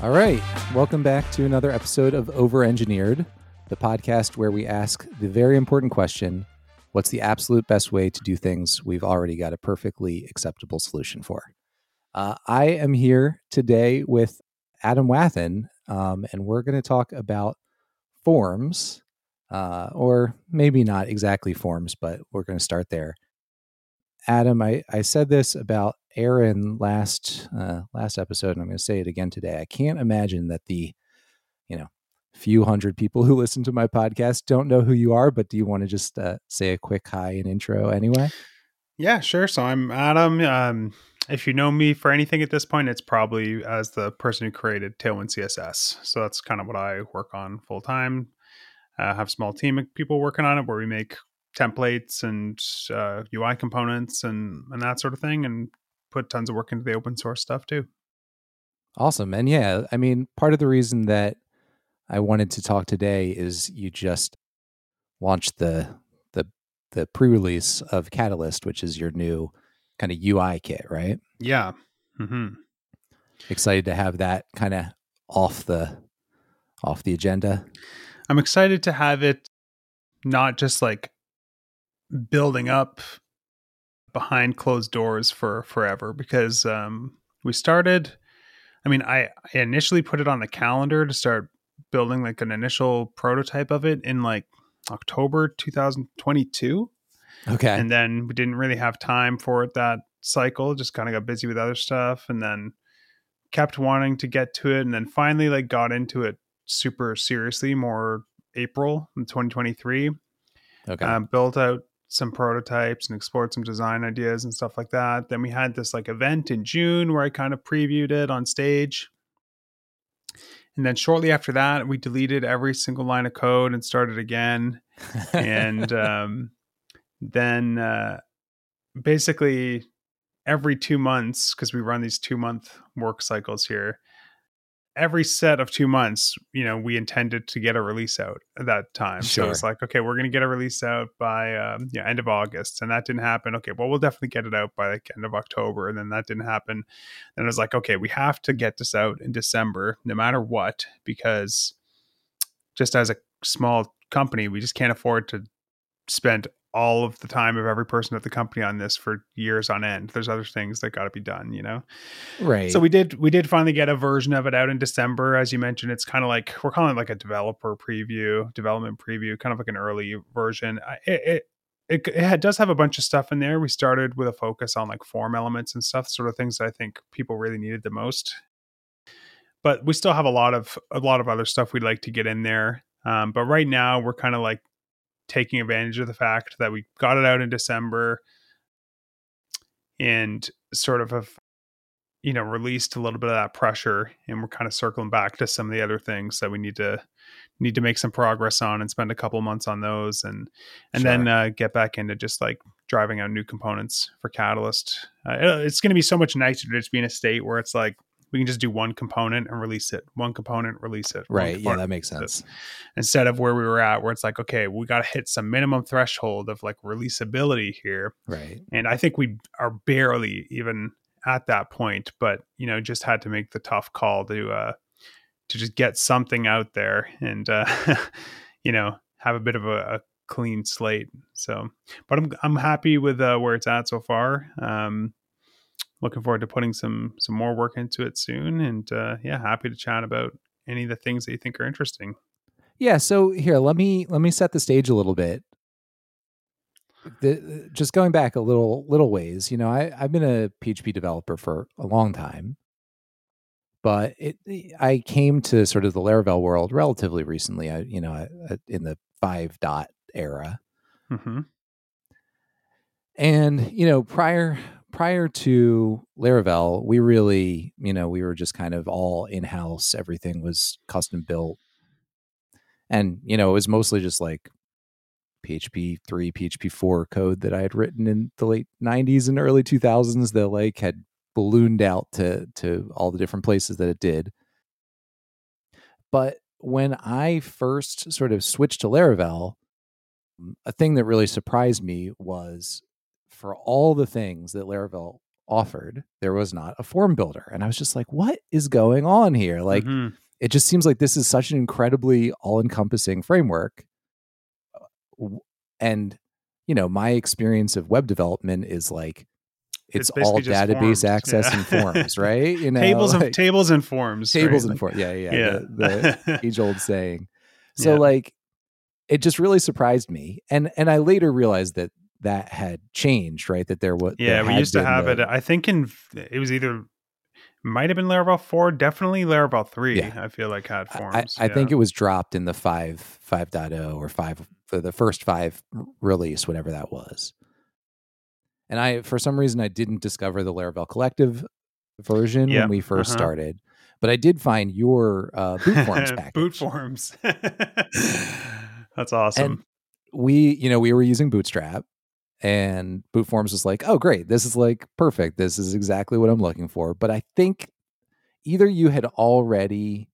All right. Welcome back to another episode of Over Engineered, the podcast where we ask the very important question what's the absolute best way to do things we've already got a perfectly acceptable solution for? Uh, I am here today with Adam Wathan, um, and we're going to talk about forms, uh, or maybe not exactly forms, but we're going to start there. Adam, I, I said this about Aaron last uh, last episode, and I'm going to say it again today. I can't imagine that the you know few hundred people who listen to my podcast don't know who you are. But do you want to just uh, say a quick hi and intro anyway? Yeah, sure. So I'm Adam. Um, if you know me for anything at this point, it's probably as the person who created Tailwind CSS. So that's kind of what I work on full time. I have a small team of people working on it where we make templates and uh, UI components and and that sort of thing, and put tons of work into the open source stuff too. Awesome, and yeah, I mean, part of the reason that I wanted to talk today is you just launched the the the pre-release of Catalyst, which is your new kind of UI kit, right? Yeah. Mm-hmm. Excited to have that kind of off the off the agenda. I'm excited to have it not just like building up behind closed doors for forever because um, we started i mean I, I initially put it on the calendar to start building like an initial prototype of it in like october 2022 okay. And then we didn't really have time for it that cycle just kind of got busy with other stuff and then kept wanting to get to it and then finally like got into it super seriously more april in 2023 okay. Um, built out some prototypes and explored some design ideas and stuff like that. Then we had this like event in June where I kind of previewed it on stage. And then shortly after that, we deleted every single line of code and started again. and um, then uh, basically every two months, because we run these two month work cycles here, every set of two months, you know, we intended to get a release out at that time. Sure. So it's like, okay, we're going to get a release out by um, yeah end of August, and that didn't happen. Okay, well, we'll definitely get it out by like end of October, and then that didn't happen. And it was like, okay, we have to get this out in December, no matter what, because just as a small company, we just can't afford to spend all of the time of every person at the company on this for years on end. There's other things that got to be done, you know. Right. So we did we did finally get a version of it out in December as you mentioned. It's kind of like we're calling it like a developer preview, development preview, kind of like an early version. It, it it, it does have a bunch of stuff in there. We started with a focus on like form elements and stuff, sort of things that I think people really needed the most. But we still have a lot of a lot of other stuff we'd like to get in there. Um, but right now we're kind of like taking advantage of the fact that we got it out in December and sort of have you know released a little bit of that pressure and we're kind of circling back to some of the other things that we need to need to make some progress on and spend a couple months on those and and sure. then uh, get back into just like driving out new components for catalyst uh, it's going to be so much nicer to just be in a state where it's like we can just do one component and release it one component release it right yeah that makes sense. Instead of where we were at where it's like okay we got to hit some minimum threshold of like releasability here. Right. And i think we are barely even at that point but you know just had to make the tough call to uh to just get something out there and uh you know have a bit of a, a clean slate. So but i'm i'm happy with uh, where it's at so far. Um looking forward to putting some some more work into it soon and uh, yeah happy to chat about any of the things that you think are interesting. Yeah so here let me let me set the stage a little bit. The, just going back a little little ways you know I, i've been a php developer for a long time. But it i came to sort of the laravel world relatively recently i you know in the five dot era. Mm-hmm. and you know prior prior to Laravel, we really, you know, we were just kind of all in house. Everything was custom built. And, you know, it was mostly just like PHP 3, PHP 4 code that I had written in the late 90s and early 2000s that like had ballooned out to to all the different places that it did. But when I first sort of switched to Laravel, a thing that really surprised me was for all the things that Laravel offered. There was not a form builder. And I was just like, what is going on here? Like, Mhm. it just seems like this is such an incredibly all encompassing framework. And, you know, my experience of web development is like, it's, It's all database forms. access Yeah. and forms, right? You know, tables like, and tables and forms. tables right? and forms. Yeah, yeah, Yeah. The, the age old saying. So Yeah. like, it just really surprised me, and and I later realized that that had changed, right? That there was Yeah, we used to have the- it. I think in it was either might have been Laravel four, definitely Laravel three. Yeah. I feel like had forms. I, I think it was dropped in the 5 5.0 or 5 for the first 5 release whatever that was. And I for some reason I didn't discover the Laravel collective version Yeah, when we 1st uh-huh. started. But I did find your uh, BootForms package. BootForms. That's awesome. And we, you know, we were using Bootstrap and BootForms was like, "Oh, great. This is like perfect. This is exactly what I'm looking for." But I think either you had already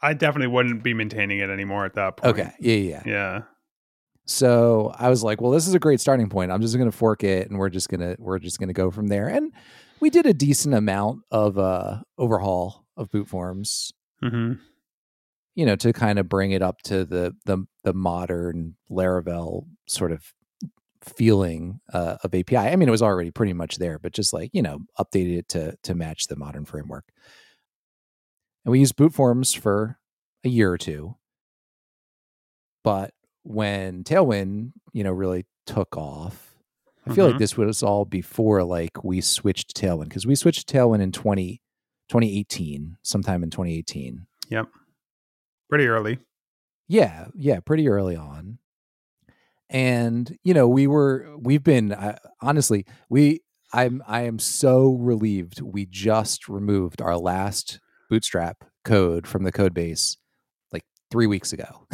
I definitely wouldn't be maintaining it anymore at that point. Okay. Yeah, yeah, yeah. So I was like, well, this is a great starting point. I'm just going to fork it and we're just going to we're just going to go from there. And we did a decent amount of uh overhaul of BootForms, hmm you know, to kind of bring it up to the the the modern Laravel sort of feeling uh, of API. I mean, it was already pretty much there, but just like, you know, updated it to to match the modern framework. And we used BootForms for a year or two. But when Tailwind, you know, really took off, I feel like Mhm. this was all before like we switched to Tailwind because we switched to Tailwind in 20, 2018, sometime in 2018. Yep. Pretty early. Yeah, yeah, pretty early on. And you know, we were we've been uh, honestly, we I'm I am so relieved we just removed our last bootstrap code from the code base like 3 weeks ago.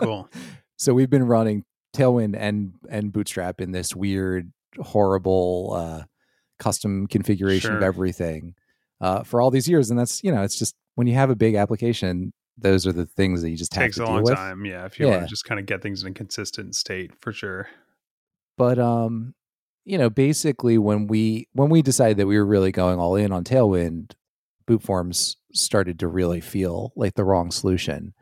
Cool. so we've been running Tailwind and and Bootstrap in this weird, horrible uh, custom configuration of everything uh, for all these years, and that's you know it's just when you have a big application, those are the things that you just have Takes to a long with. time. Yeah. If you want to just kind of get things in a consistent state for sure. But um, you know, basically when we when we decided that we were really going all in on Tailwind, BootForms started to really feel like the wrong solution.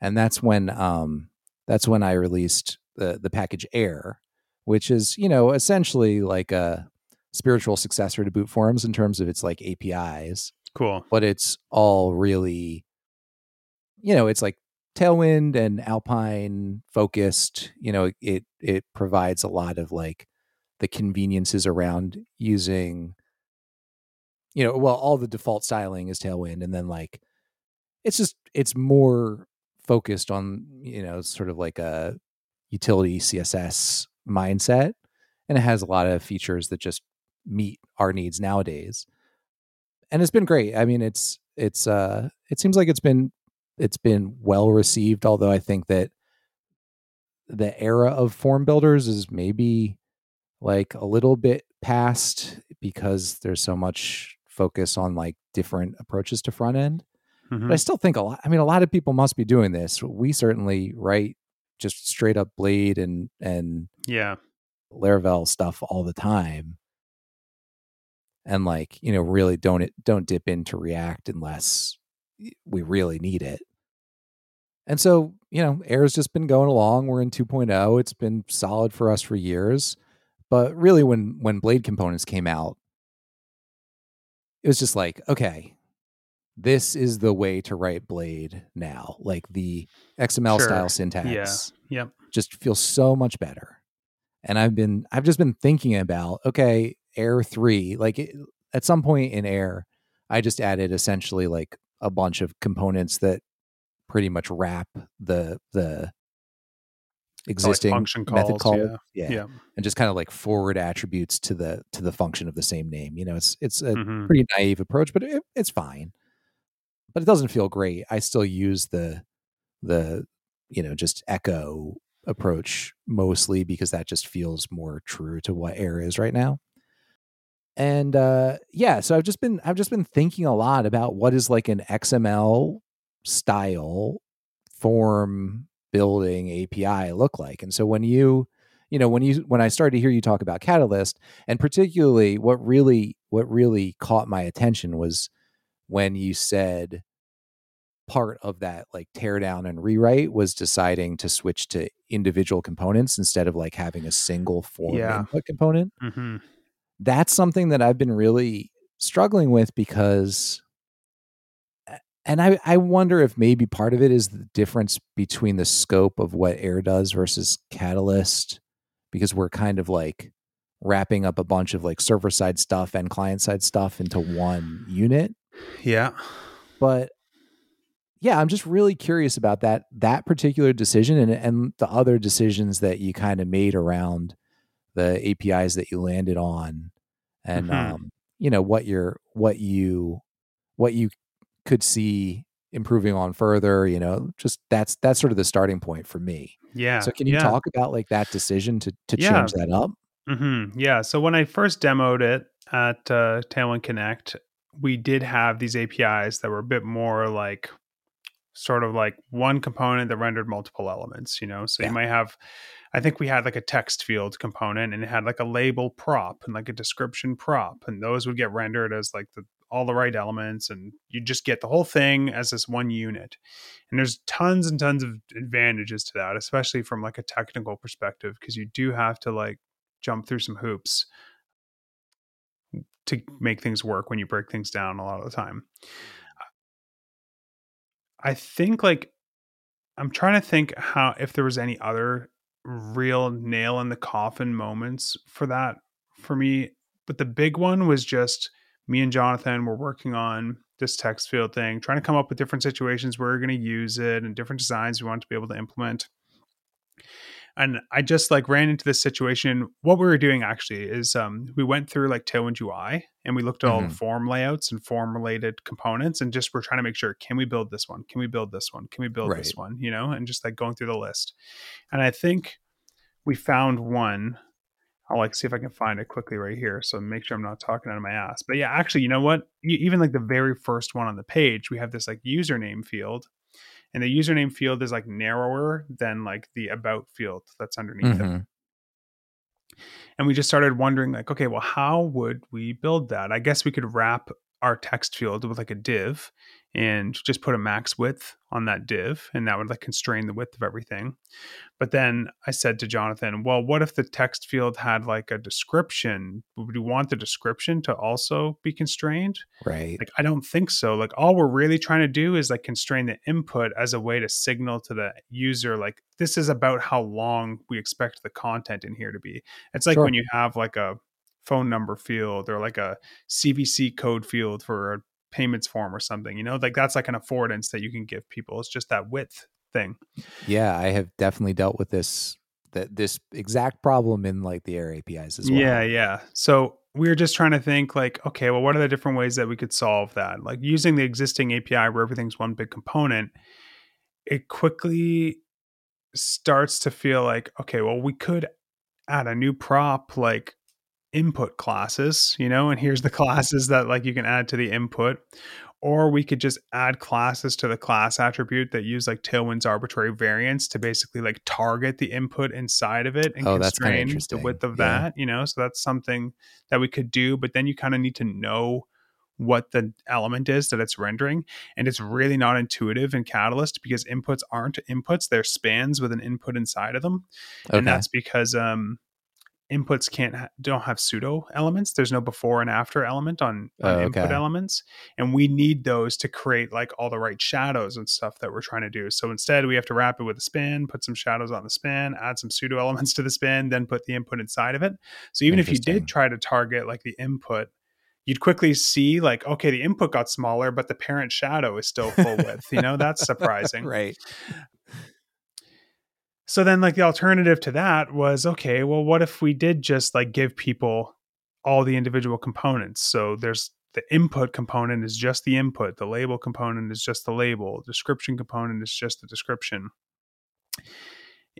And that's when um that's when I released the the package Aire, which is, you know, essentially like a spiritual successor to BootForms in terms of its like APIs, Cool. but it's all really you know, it's like Tailwind and Alpine focused, you know, it it provides a lot of like the conveniences around using you know, well, all the default styling is Tailwind and then like it's just it's more focused on, you know, sort of like a utility CSS mindset and it has a lot of features that just meet our needs nowadays. And it's been great. I mean, it's it's uh it seems like it's been it's been well received although I think that the era of form builders is maybe like a little bit past because there's so much focus on like different approaches to front end. Mhm. But I still think a lot. I mean, a lot of people must be doing this. We certainly write just straight up Blade and and Yeah. Laravel stuff all the time, and like you know, really don't it don't dip into React unless we really need it. And so you know, Aire's just been going along. We're in 2.0. It's been solid for us for years. But really, when when Blade components came out, it was just like, okay, this is the way to write Blade now. Like the XML Sure. style syntax Yeah. Yep. just feels so much better. And I've been I've just been thinking about okay, Aire 3, like it, at some point in Aire, I just added essentially like a bunch of components that pretty much wrap the the existing function method call yeah. Yeah. and just kind of like forward attributes to the to the function of the same name. You know, it's it's a Mhm. pretty naive approach, but it, it's fine. But it doesn't feel great. I still use the the you know just echo approach mostly because that just feels more true to what Aire is right now. And uh yeah, so I've just been I've just been thinking a lot about what is like an XML style form building API look like. And so when you you know when you when I started to hear you talk about Catalyst, and particularly what really what really caught my attention was when you said part of that like teardown and rewrite was deciding to switch to individual components instead of like having a single form Yeah. input component. hmm That's something that I've been really struggling with because and I, I wonder if maybe part of it is the difference between the scope of what Aire does versus catalyst because we're kind of like wrapping up a bunch of like server side stuff and client side stuff into one unit Yeah. but yeah i'm just really curious about that that particular decision and and the other decisions that you kind of made around the apis that you landed on and Mhm. um you know what you're what you what you could see improving on further you know just that's that's sort of the starting point for me Yeah. so can you yeah. talk about like that decision to to Yeah. change that up hmm Yeah. So when I first demoed it at uh, Tailwind Connect, we did have these APIs that were a bit more like sort of like one component that rendered multiple elements, you know? So Yeah. you might have, I think we had like a text field component and it had like a label prop and like a description prop, and those would get rendered as like the all the right elements and you just get the whole thing as this one unit and there's tons and tons of advantages to that especially from like a technical perspective because you do have to like jump through some hoops to make things work when you break things down a lot of the time. I think like I'm trying to think how if there was any other real nail in the coffin moments for that for me, but the big one was just me and Jonathan were working on this text field thing, trying to come up with different situations where we're going to use it and different designs we want to be able to implement and I just like ran into this situation. What we were doing actually is um, we went through like Tailwind UI and we looked at all the Mhm. form layouts and form related components and just we're trying to make sure can we build this one? Can we build this one? Can we build this one? You know, and just like going through the list. And I think we found one. I'll like see if I can find it quickly right here. So make sure I'm not talking out of my ass. But yeah, actually, you know what? Even like the very first one on the page, we have this like username field and the username field is like narrower than like the about field that's underneath it Mhm. and we just started wondering like okay well how would we build that i guess we could wrap our text field with like a div and just put a max width on that div and that would like constrain the width of everything. But then i said to jonathan well what if the text field had like a description? Would we want the description to also be constrained? Right. Like i don't think so. Like all we're really trying to do is like constrain the input as a way to signal to the user like this is about how long we expect the content in here to be. It's like Sure. when you have like a phone number field or like a cvc code field for a payments form or something you know like that's like an affordance that you can give people it's just that width thing Yeah, I have definitely dealt with this that this exact problem in like the Aire APIs as well. Yeah, yeah. So we were just trying to think like, okay, well, what are the different ways that we could solve that? Like using the existing API where everything's one big component, it quickly starts to feel like, okay, well, we could add a new prop like input classes, you know, and here's the classes that like you can add to the input. Or we could just add classes to the class attribute that use like Tailwind's arbitrary variants to basically like target the input inside of it and Oh, constrain the width of Yeah. that, you know. So that's something that we could do, but then you kind of need to know what the element is that it's rendering. And it's really not intuitive in Catalyst because inputs aren't inputs, they're spans with an input inside of them Okay. and that's because um inputs can't ha- don't have pseudo elements. There's no before and after element on, on Oh, input elements. And we need those to create like all the right shadows and stuff that we're trying to do. So instead we have to wrap it with a span put some shadows on the span add some pseudo elements to the span then put the input inside of it. So even if you did try to target like the input you'd quickly see like okay the input got smaller but the parent shadow is still full width. You know that's surprising. Right. So then like the alternative to that was okay well what if we did just like give people all the individual components? So there's the input component is just the input the label component is just the label description component is just the description.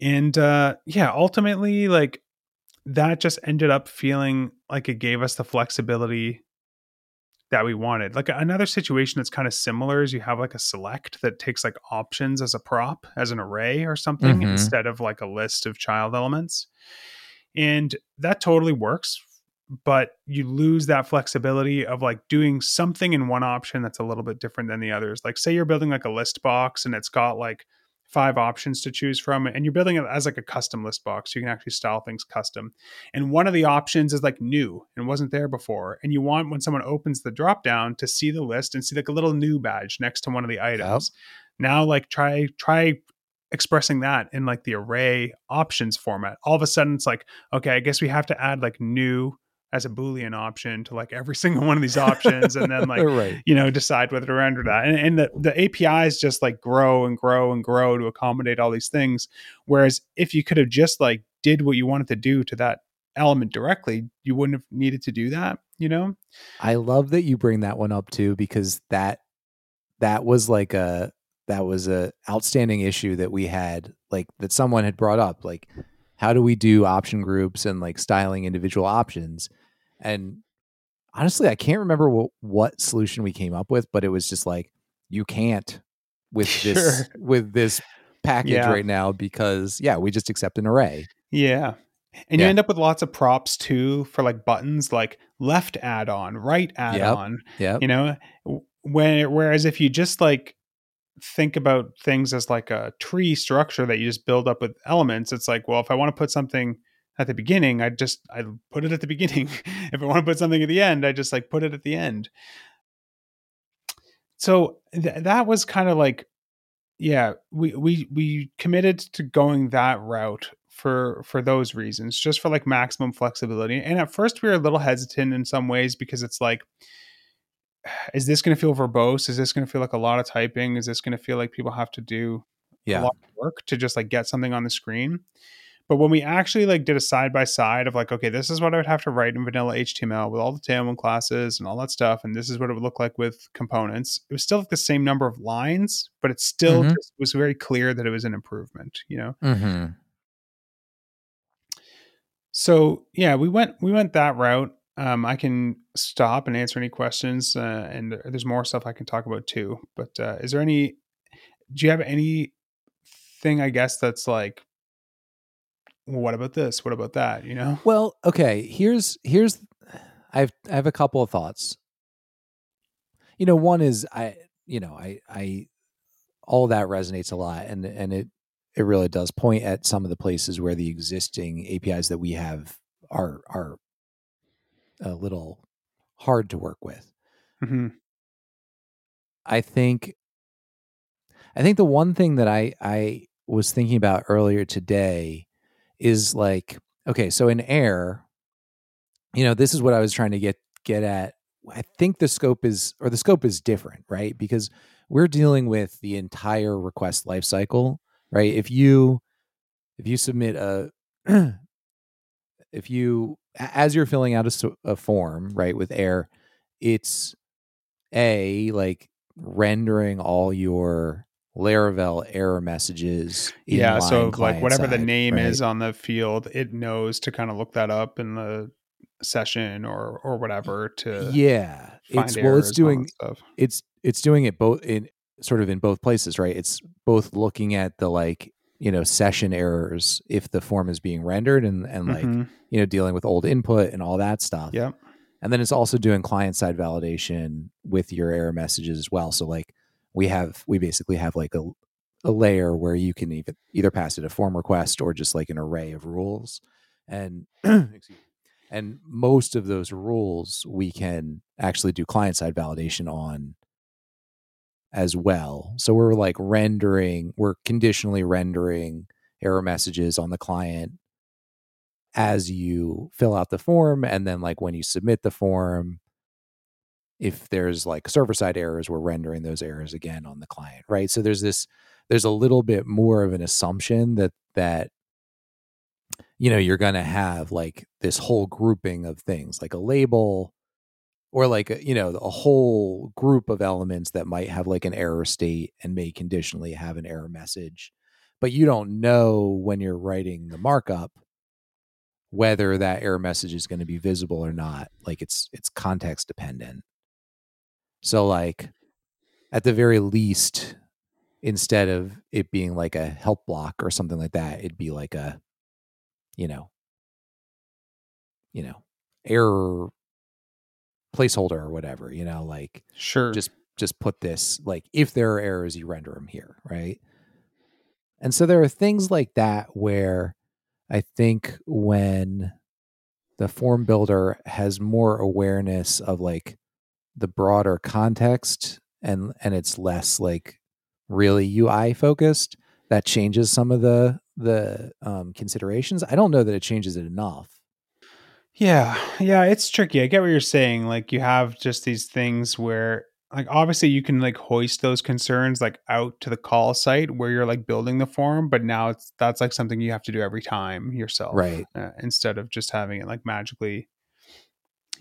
And uh yeah ultimately like that just ended up feeling like it gave us the flexibility that we wanted. Like another situation that's kind of similar is you have like a select that takes like options as a prop, as an array or something, Mhm. instead of like a list of child elements. And that totally works but you lose that flexibility of like doing something in one option that's a little bit different than the others. Like say you're building like a list box and it's got like five options to choose from and you're building it as like a custom list box so you can actually style things custom. And one of the options is like new and wasn't there before and you want when someone opens the drop down to see the list and see like a little new badge next to one of the items. Yep. now like try try expressing that in like the array options format. All of a sudden it's like okay i guess we have to add like new as a boolean option to like every single one of these options and then like right. you know decide whether to render that. And, and the, the apis just like grow and grow and grow to accommodate all these things. Whereas if you could have just like did what you wanted to do to that element directly you wouldn't have needed to do that you know? I love that you bring that one up too because that that was like a that was a outstanding issue that we had like that someone had brought up like how do we do option groups and like styling individual options and honestly, I can't remember what, what solution we came up with, but it was just like you can't with sure. this with this package yeah. right now because yeah, we just accept an array. Yeah. And yeah. you end up with lots of props too for like buttons like left add on, right add on. Yeah. You know, when whereas if you just like think about things as like a tree structure that you just build up with elements, it's like, well, if I want to put something at the beginning, I just I put it at the beginning. if I want to put something at the end, I just like put it at the end. So th- that was kind of like yeah, we we we committed to going that route for for those reasons, just for like maximum flexibility. And at first we were a little hesitant in some ways because it's like is this going to feel verbose? Is this going to feel like a lot of typing? Is this going to feel like people have to do yeah. a lot of work to just like get something on the screen? But when we actually like did a side by side of like, okay, this is what I would have to write in vanilla HTML with all the Tailwind classes and all that stuff, and this is what it would look like with components. It was still like the same number of lines, but it still mm-hmm. just was very clear that it was an improvement. You know. Mm-hmm. So yeah, we went we went that route. Um, I can stop and answer any questions, uh, and there's more stuff I can talk about too. But uh, is there any? Do you have any thing I guess that's like well, what about this? What about that? You know? Well, okay. Here's here's I've I have a couple of thoughts. You know, one is I you know, I I all that resonates a lot and and it it really does point at some of the places where the existing APIs that we have are are a little hard to work with. Mm-hmm. I think I think the one thing that I I was thinking about earlier today is like okay so in Aire you know this is what i was trying to get get at. I think the scope is or the scope is different right? Because we're dealing with the entire request lifecycle right? If you if you submit a if you as you're filling out a, a form right with Aire it's a like rendering all your Laravel error messages. Yeah, so like whatever side, the name right? is on the field, it knows to kind of look that up in the session or or whatever to yeah. it's well, it's doing it's it's doing it both in sort of in both places, right? It's both looking at the like you know session errors if the form is being rendered and and like mm-hmm. you know dealing with old input and all that stuff. Yeah. And then it's also doing client side validation with your error messages as well. So like we have we basically have like a a layer where you can even either pass it a form request or just like an array of rules. And and most of those rules we can actually do client side validation on as well. So we're like rendering we're conditionally rendering error messages on the client as you fill out the form and then like when you submit the form if there's like server side errors, we're rendering those errors again on the client, right? So there's this, there's a little bit more of an assumption that that you know you're going to have like this whole grouping of things, like a label, or like a, you know a whole group of elements that might have like an error state and may conditionally have an error message, but you don't know when you're writing the markup whether that error message is going to be visible or not like it's it's context dependent so like at the very least, instead of it being like a help block or something like that, it'd be like a, you know, you know, error placeholder or whatever, you know, like Sure. just just put this like if there are errors you render them here, right? And so there are things like that where I think when the form builder has more awareness of like the broader context and and it's less like really UI focused, that changes some of the the um, considerations. I don't know that it changes it enough. Yeah, yeah, it's tricky. I get what you're saying. Like you have just these things where like obviously you can like hoist those concerns like out to the call site where you're like building the form, but now it's that's like something you have to do every time yourself. Right. Uh, instead of just having it like magically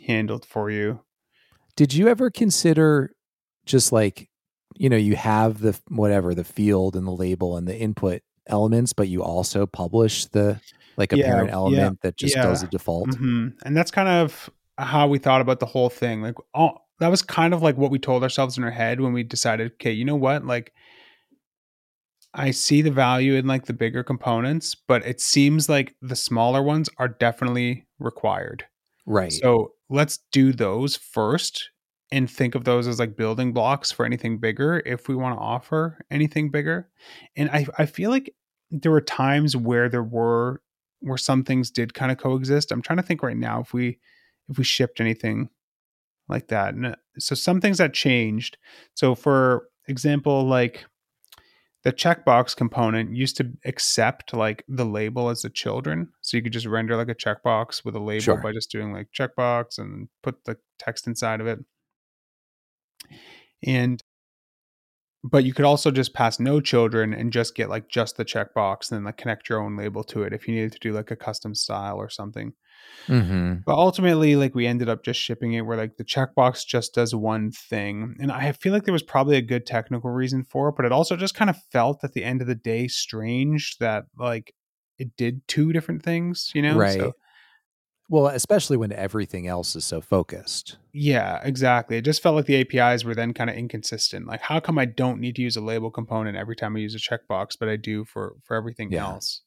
handled for you. Did you ever consider just like, you know, you have the whatever, the field and the label and the input elements, but you also publish the like a Yeah, parent yeah, element that just does yeah. a default? hmm And that's kind of how we thought about the whole thing. Like, oh, that was kind of like what we told ourselves in our head when we decided, okay, you know what? Like, I see the value in like the bigger components, but it seems like the smaller ones are definitely required. Right. So let's do those first and think of those as like building blocks for anything bigger if we want to offer anything bigger. And I, I feel like there were times where there were where some things did kind of coexist. I'm trying to think right now if we if we shipped anything like that. And so some things that changed. So for example, like the checkbox component used to accept like the label as the children. So you could just render like a checkbox with a label Sure. by just doing like checkbox and put the text inside of it. And but you could also just pass no children and just get like just the checkbox and then like connect your own label to it if you needed to do like a custom style or something. Hmm But ultimately, like we ended up just shipping it where like the checkbox just does one thing. And I feel like there was probably a good technical reason for it, but it also just kind of felt at the end of the day strange that like it did two different things, you know? Right. So, Well, especially when everything else is so focused. yeah, exactly. It just felt like the APIs were then kind of inconsistent. Like, how come I don't need to use a label component every time I use a checkbox, but I do for for everything Yeah. else?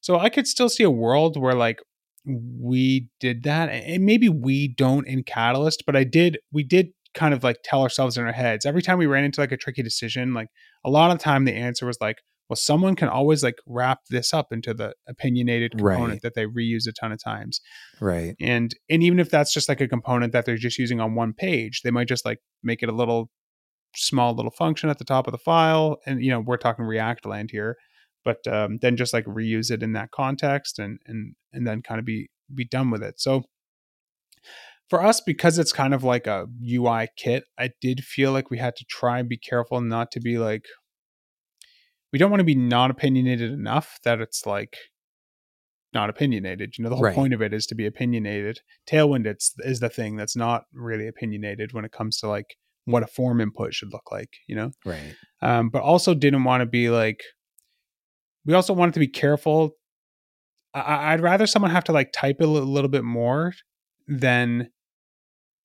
So I could still see a world where like we did that, and maybe we don't in Catalyst, but I did. We did kind of like tell ourselves in our heads every time we ran into like a tricky decision. Like a lot of the time, the answer was like, well, someone can always like wrap this up into the opinionated component Right. that they reuse a ton of times Right. and and even if that's just like a component that they're just using on one page they might just like make it a little small little function at the top of the file and you know we're talking react land here but um, then just like reuse it in that context and and and then kind of be be done with it so for us because it's kind of like a ui kit i did feel like we had to try and be careful not to be like we don't want to be not opinionated enough that it's like not opinionated. You know, the whole Right. point of it is to be opinionated. Tailwind it's is the thing that's not really opinionated when it comes to like what a form input should look like, you know? Right. Um, but also didn't want to be like we also wanted to be careful. I, I'd rather someone have to like type a little bit more than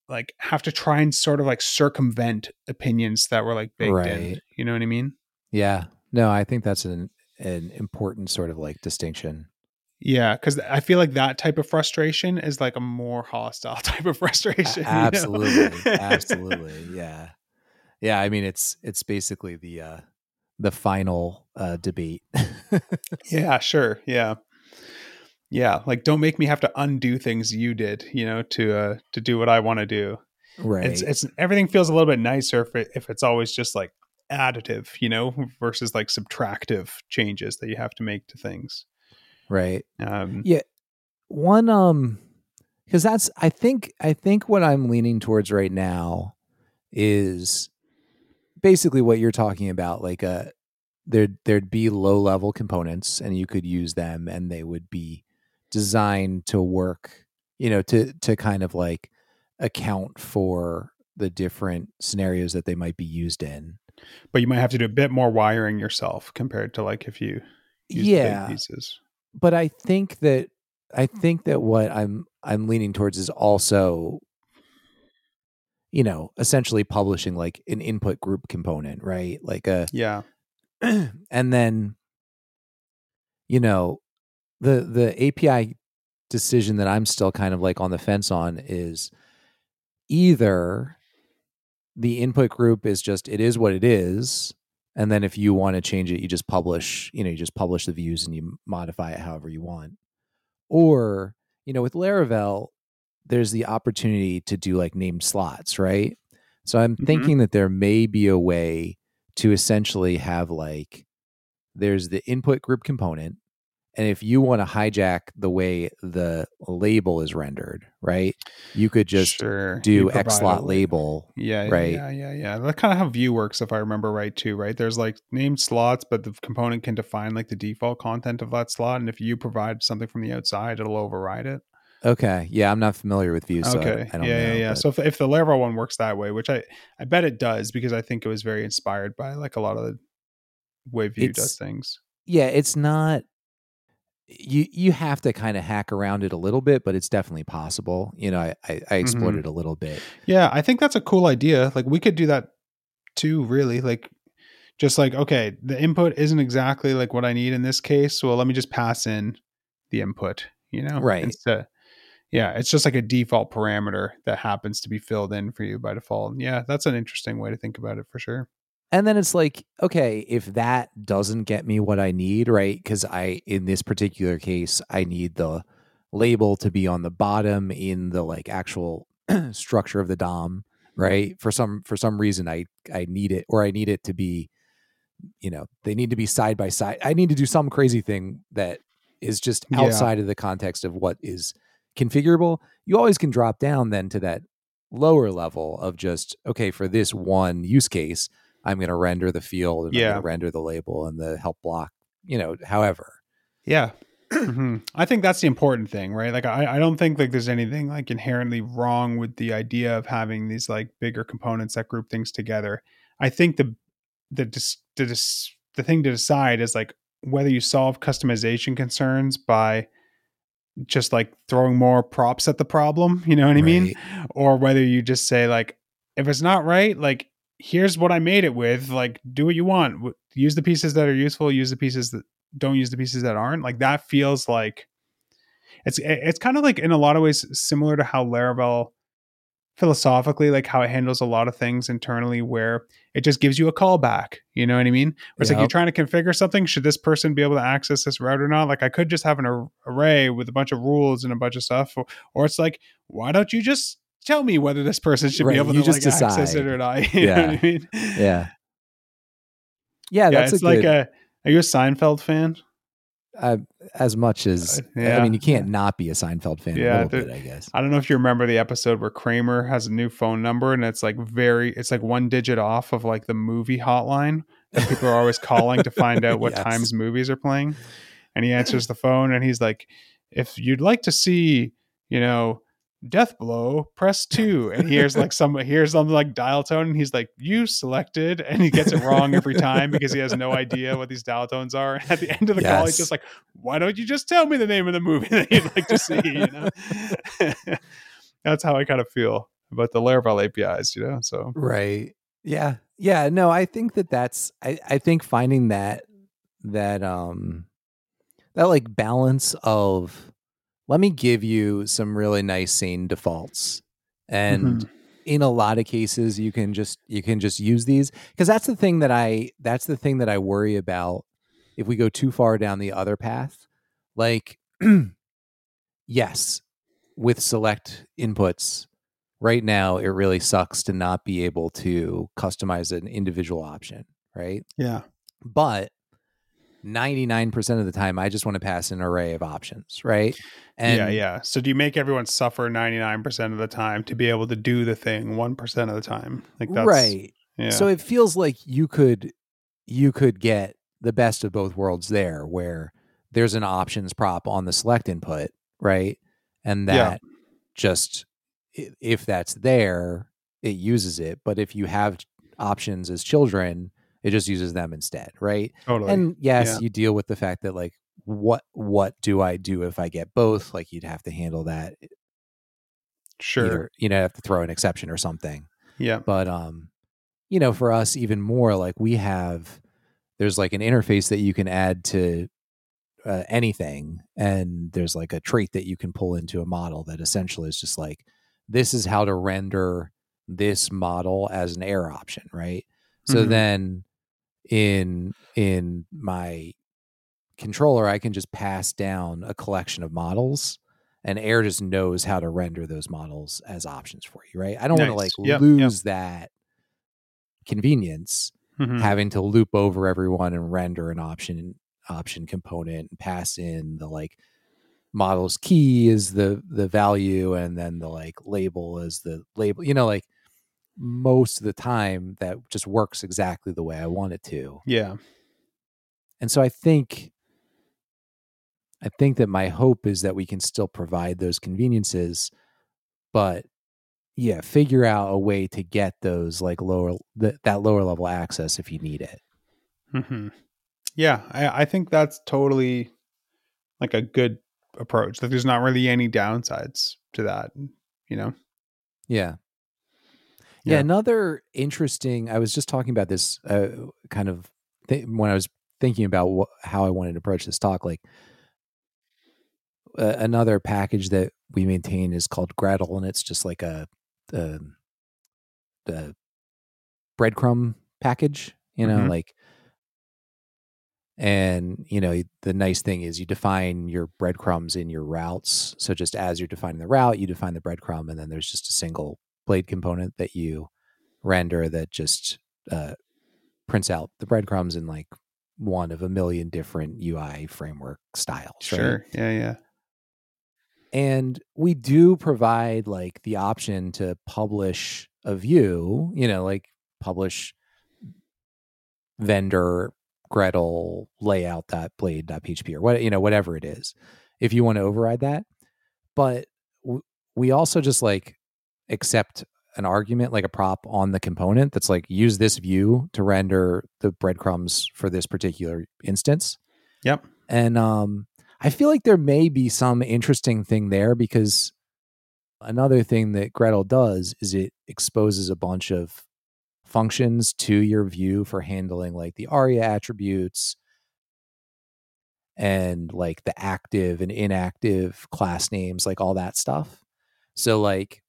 like have to try and sort of like circumvent opinions that were like baked in. You know what I mean? Yeah. No, I think that's an an important sort of like distinction. Yeah, because I feel like that type of frustration is like a more hostile type of frustration. A- you know? absolutely. absolutely. Yeah. Yeah. I mean, it's it's basically the uh the final uh debate. yeah, sure. Yeah. Yeah. Like don't make me have to undo things you did, you know, to uh to do what I want to do. right. It's it's everything feels a little bit nicer if it if it's always just like additive, you know, versus like subtractive changes that you have to make to things. right. Um Yeah. One um because that's I think I think what I'm leaning towards right now is basically what you're talking about like a there'd there'd be low level components and you could use them and they would be designed to work you know to to kind of like account for the different scenarios that they might be used in but you might have to do a bit more wiring yourself compared to like if you use yeah big pieces. but I think that I think that what I'm I'm leaning towards is also you know essentially publishing like an input group component right like a Yeah. and then you know the the API decision that I'm still kind of like on the fence on is either the input group is just it is what it is and then if you want to change it you just publish you know you just publish the views and you modify it however you want or you know with laravel there's the opportunity to do like named slots right so i'm Mhm. thinking that there may be a way to essentially have like there's the input group component and if you want to hijack the way the label is rendered right you could just sure. do x slot label Yeah, right? Yeah, yeah, yeah. That's kind of how Vue works, if I remember right, too. Right? There's like named slots, but the component can define like the default content of that slot, and if you provide something from the outside, it'll override it. Okay yeah i'm not familiar with views so I- okay. Yeah, know yeah, yeah. but- So if, if the Laravel one works that way, which I I bet it does, because I think it was very inspired by like a lot of the way Vue does things. yeah it's not you you have to kind of hack around it a little bit but it's definitely possible you know i i, I explored Mhm. it a little bit Yeah, I think that's a cool idea. Like we could do that too, really. Like just like, okay, the input isn't exactly like what I need in this case. Well, let me just pass in the input, you know? Right. Instead. Yeah, it's just like a default parameter that happens to be filled in for you by default. Yeah, that's an interesting way to think about it for sure. and then it's like okay if that doesn't get me what i need right because i in this particular case i need the label to be on the bottom in the like actual structure of the dom right for some for some reason i i need it or i need it to be you know they need to be side by side i need to do some crazy thing that is just Yeah. outside of the context of what is configurable you always can drop down then to that lower level of just okay for this one use case i'm going to render the field and i'm Yeah. render the label and the help block you know however Yeah. Mhm. I think that's the important thing, right? Like, I, I don't think like there's anything like inherently wrong with the idea of having these like bigger components that group things together. I think the the dis, the, dis, the thing to decide is like whether you solve customization concerns by just like throwing more props at the problem. You know what I mean? Or whether you just say like, if it's not right, like here's what I made it with. Like, do what you want. Use the pieces that are useful. Use the pieces that don't use the pieces that aren't. Like that feels like it's it's kind of like in a lot of ways similar to how Laravel philosophically like how it handles a lot of things internally where it just gives you a callback you know what i mean? Where it's like you're trying to configure something should this person be able to access this route or not? Like i could just have an ar- array with a bunch of rules and a bunch of stuff or, or it's like why don't you just tell me whether this person should Right, be able you to just like access it or not you know Yeah. what i mean? Yeah. Yeah, yeah that's it's like good, a are you a seinfeld fan uh, as much as Uh, yeah, i mean you can't not be a seinfeld fan Yeah, a little bit i guess I don't know if you remember the episode where Kramer has a new phone number and it's like very it's like one digit off of like the movie hotline that people are always calling to find out what Yes. times movies are playing. And he answers the phone and he's like, if you'd like to see, you know, Death Blow, press two. And here's like some here's something like dial tone and he's like, You selected and he gets it wrong every time because he has no idea what these dial tones are. And at the end of the call, he's just like, Why don't you just tell me the name of the movie that you'd like to see? You know? That's how I kind of feel about the Laravel APIs, you know? So right yeah yeah no i think that that's i i think finding that that um that like balance of let me give you some really nice sane defaults and Mhm. in a lot of cases you can just you can just use these because that's the thing that i that's the thing that i worry about if we go too far down the other path like yes with select inputs right now it really sucks to not be able to customize an individual option right yeah. but 99% of the time i just want to pass an array of options right yeah, yeah. So do you make everyone suffer 99% of the time to be able to do the thing 1% of the time? Like that's right Yeah. So it feels like you could you could get the best of both worlds there where there's an options prop on the select input, right? And Yeah. that just if that's there, it uses it, but if you have options as children, it just uses them instead, right? totally. And yes, Yeah. you deal with the fact that like what what do I do if I get both? Like you'd have to handle that sure. either, you know, have to throw an exception or something Yeah. but um you know for us even more like we have there's like an interface that you can add to uh, anything and there's like a trait that you can pull into a model that essentially is just like this is how to render this model as an error option right so Mhm. then in in my controller i can just pass down a collection of models and Aire just knows how to render those models as options for you right i don't want to like Yep, yep. lose that convenience Mhm. having to loop over everyone and render an option option component and pass in the like model's key is the the value and then the like label is the label you know like most of the time that just works exactly the way i want it to yeah. and so i think i think that my hope is that we can still provide those conveniences but yeah figure out a way to get those like lower th- that lower level access if you need it hmm Yeah, I, I think that's totally like a good approach. Like, there's not really any downsides to that. You know. Yeah. Yeah. Yeah. Another interesting, I was just talking about this uh, kind of th- when I was thinking about wh- how I wanted to approach this talk. Like, uh, another package that we maintain is called Gretel, and it's just like a, a, a breadcrumb package, you know, Mhm. like, and you know the nice thing is you define your breadcrumbs in your routes so just as you're defining the route you define the breadcrumb and then there's just a single blade component that you render that just uh, prints out the breadcrumbs in like one of a million different ui framework styles right? Sure. Yeah. Yeah. and we do provide like the option to publish a view you know like publish vendor gretel layout dot blade php or what you know whatever it is if you want to override that but w- we also just like accept an argument like a prop on the component that's like use this view to render the breadcrumbs for this particular instance Yep. and um, I feel like there may be some interesting thing there because another thing that Gretel does is it exposes a bunch of functions to your view for handling like the ARIA attributes and like the active and inactive class names, like all that stuff. So, like,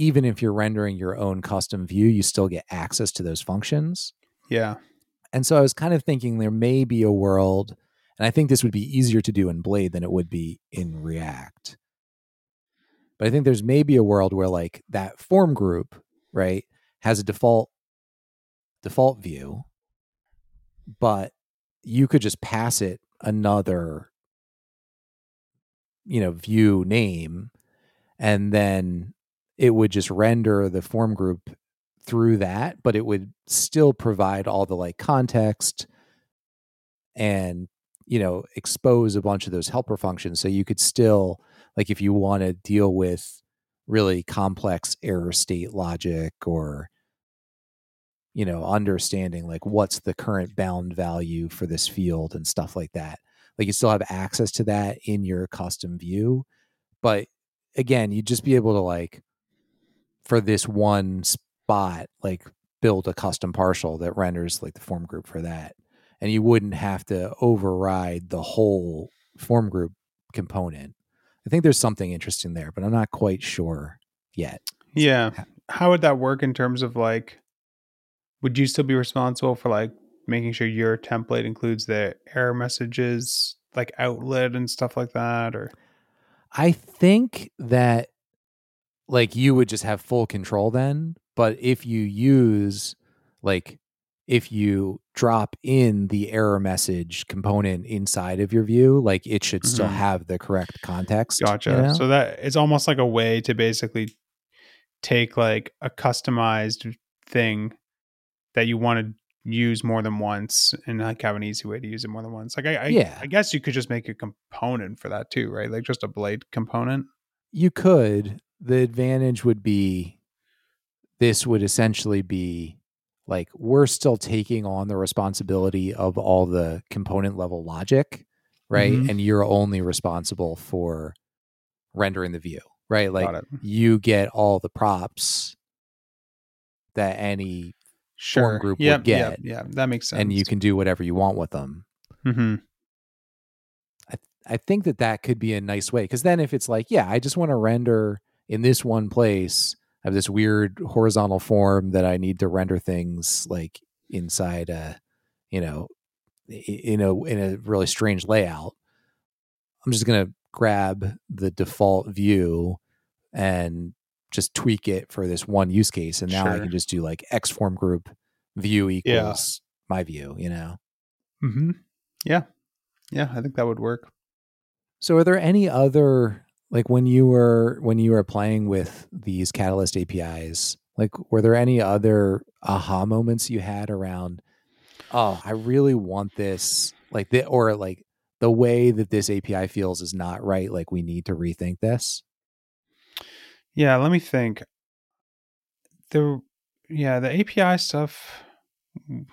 even if you're rendering your own custom view, you still get access to those functions. Yeah. And so I was kind of thinking there may be a world, and I think this would be easier to do in Blade than it would be in React. But I think there's maybe a world where like that form group, right, has a default default view, but you could just pass it another you know view name and then it would just render the form group through that but it would still provide all the like context and you know expose a bunch of those helper functions. So you could still like if you want to deal with really complex error state logic or you know understanding like what's the current bound value for this field and stuff like that like you still have access to that in your custom view. But again you'd just be able to like for this one spot like build a custom partial that renders like the form group for that and you wouldn't have to override the whole form group component i think there's something interesting there but i'm not quite sure yet Yeah. How would that work in terms of like, would you still be responsible for like making sure your template includes the error messages, like outlet and stuff like that? Or, I think that like you would just have full control then, but if you use like if you drop in the error message component inside of your view, like it should still Mhm. have the correct context. you gotcha. know? So that it's almost like a way to basically take like a customized thing that you want to use more than once and like have an easy way to use it more than once. Like I, I, Yeah. I guess you could just make a component for that too, right? Like just a blade component. you could. The advantage would be this would essentially be like we're still taking on the responsibility of all the component level logic, right? Mhm. And you're only responsible for rendering the view, right? Like you get all the props that any Sure. group would Yep, get, Yep, yeah, that makes sense. and you can do whatever you want with them. hmm I I think that that could be a nice way because then if it's like, yeah, I just want to render in this one place, I have this weird horizontal form that I need to render things like inside a, you know, in a in a really strange layout. I'm just gonna grab the default view and just tweak it for this one use case, and now sure. I can just do like X form group view equals yeah. my view. You know. Hmm. Yeah. Yeah, I think that would work. So, are there any other like when you were when you were playing with these Catalyst APIs? Like, were there any other aha moments you had around? Oh, I really want this, like, the, or like the way that this API feels is not right. Like, we need to rethink this. Yeah, let me think. The yeah, the API stuff. I'm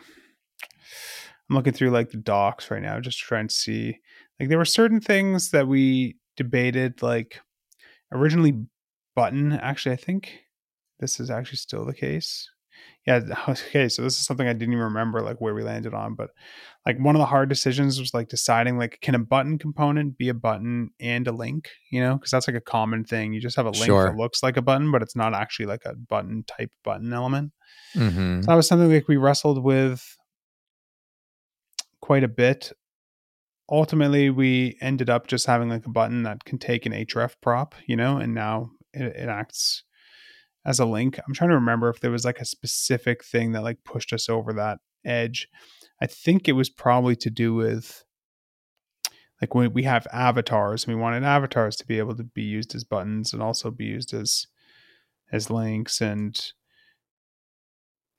looking through like the docs right now, just trying to see. Like, there were certain things that we debated, like originally button. Actually, I think this is actually still the case yeah okay so this is something i didn't even remember like where we landed on but like one of the hard decisions was like deciding like can a button component be a button and a link you know because that's like a common thing you just have a link sure. that looks like a button but it's not actually like a button type button element mm-hmm. so that was something like we wrestled with quite a bit ultimately we ended up just having like a button that can take an href prop you know and now it, it acts as a link. I'm trying to remember if there was like a specific thing that like pushed us over that edge. I think it was probably to do with like when we have avatars, and we wanted avatars to be able to be used as buttons and also be used as as links and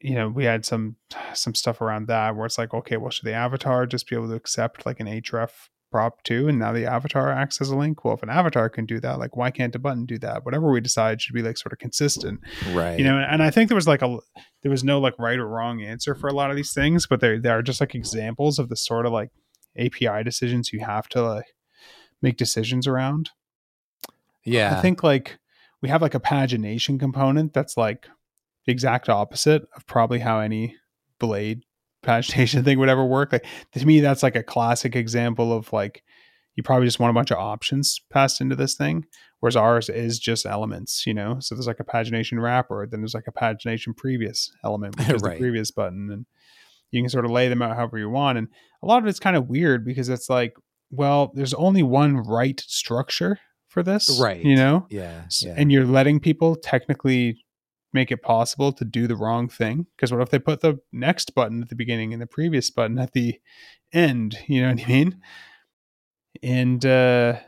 you know we had some some stuff around that where it's like okay well should the avatar just be able to accept like an href prop too and now the avatar acts as a link? Well if an avatar can do that like why can't a button do that? Whatever we decide should be like sort of consistent right. you know and i think there was like a there was no like right or wrong answer for a lot of these things but they they are just like examples of the sort of like api decisions you have to like make decisions around. Yeah. i think like we have like a pagination component that's like the exact opposite of probably how any blade pagination thing would ever work. Like to me, that's like a classic example of like you probably just want a bunch of options passed into this thing, whereas ours is just elements, you know. So there's like a pagination wrapper, then there's like a pagination previous element, which is right. the previous button, and you can sort of lay them out however you want. And a lot of it's kind of weird because it's like, well, there's only one right structure for this, right? You know, yeah, yeah. and you're letting people technically make it possible to do the wrong thing. Because what if they put the next button at the beginning and the previous button at the end? You know what I mean? And uh,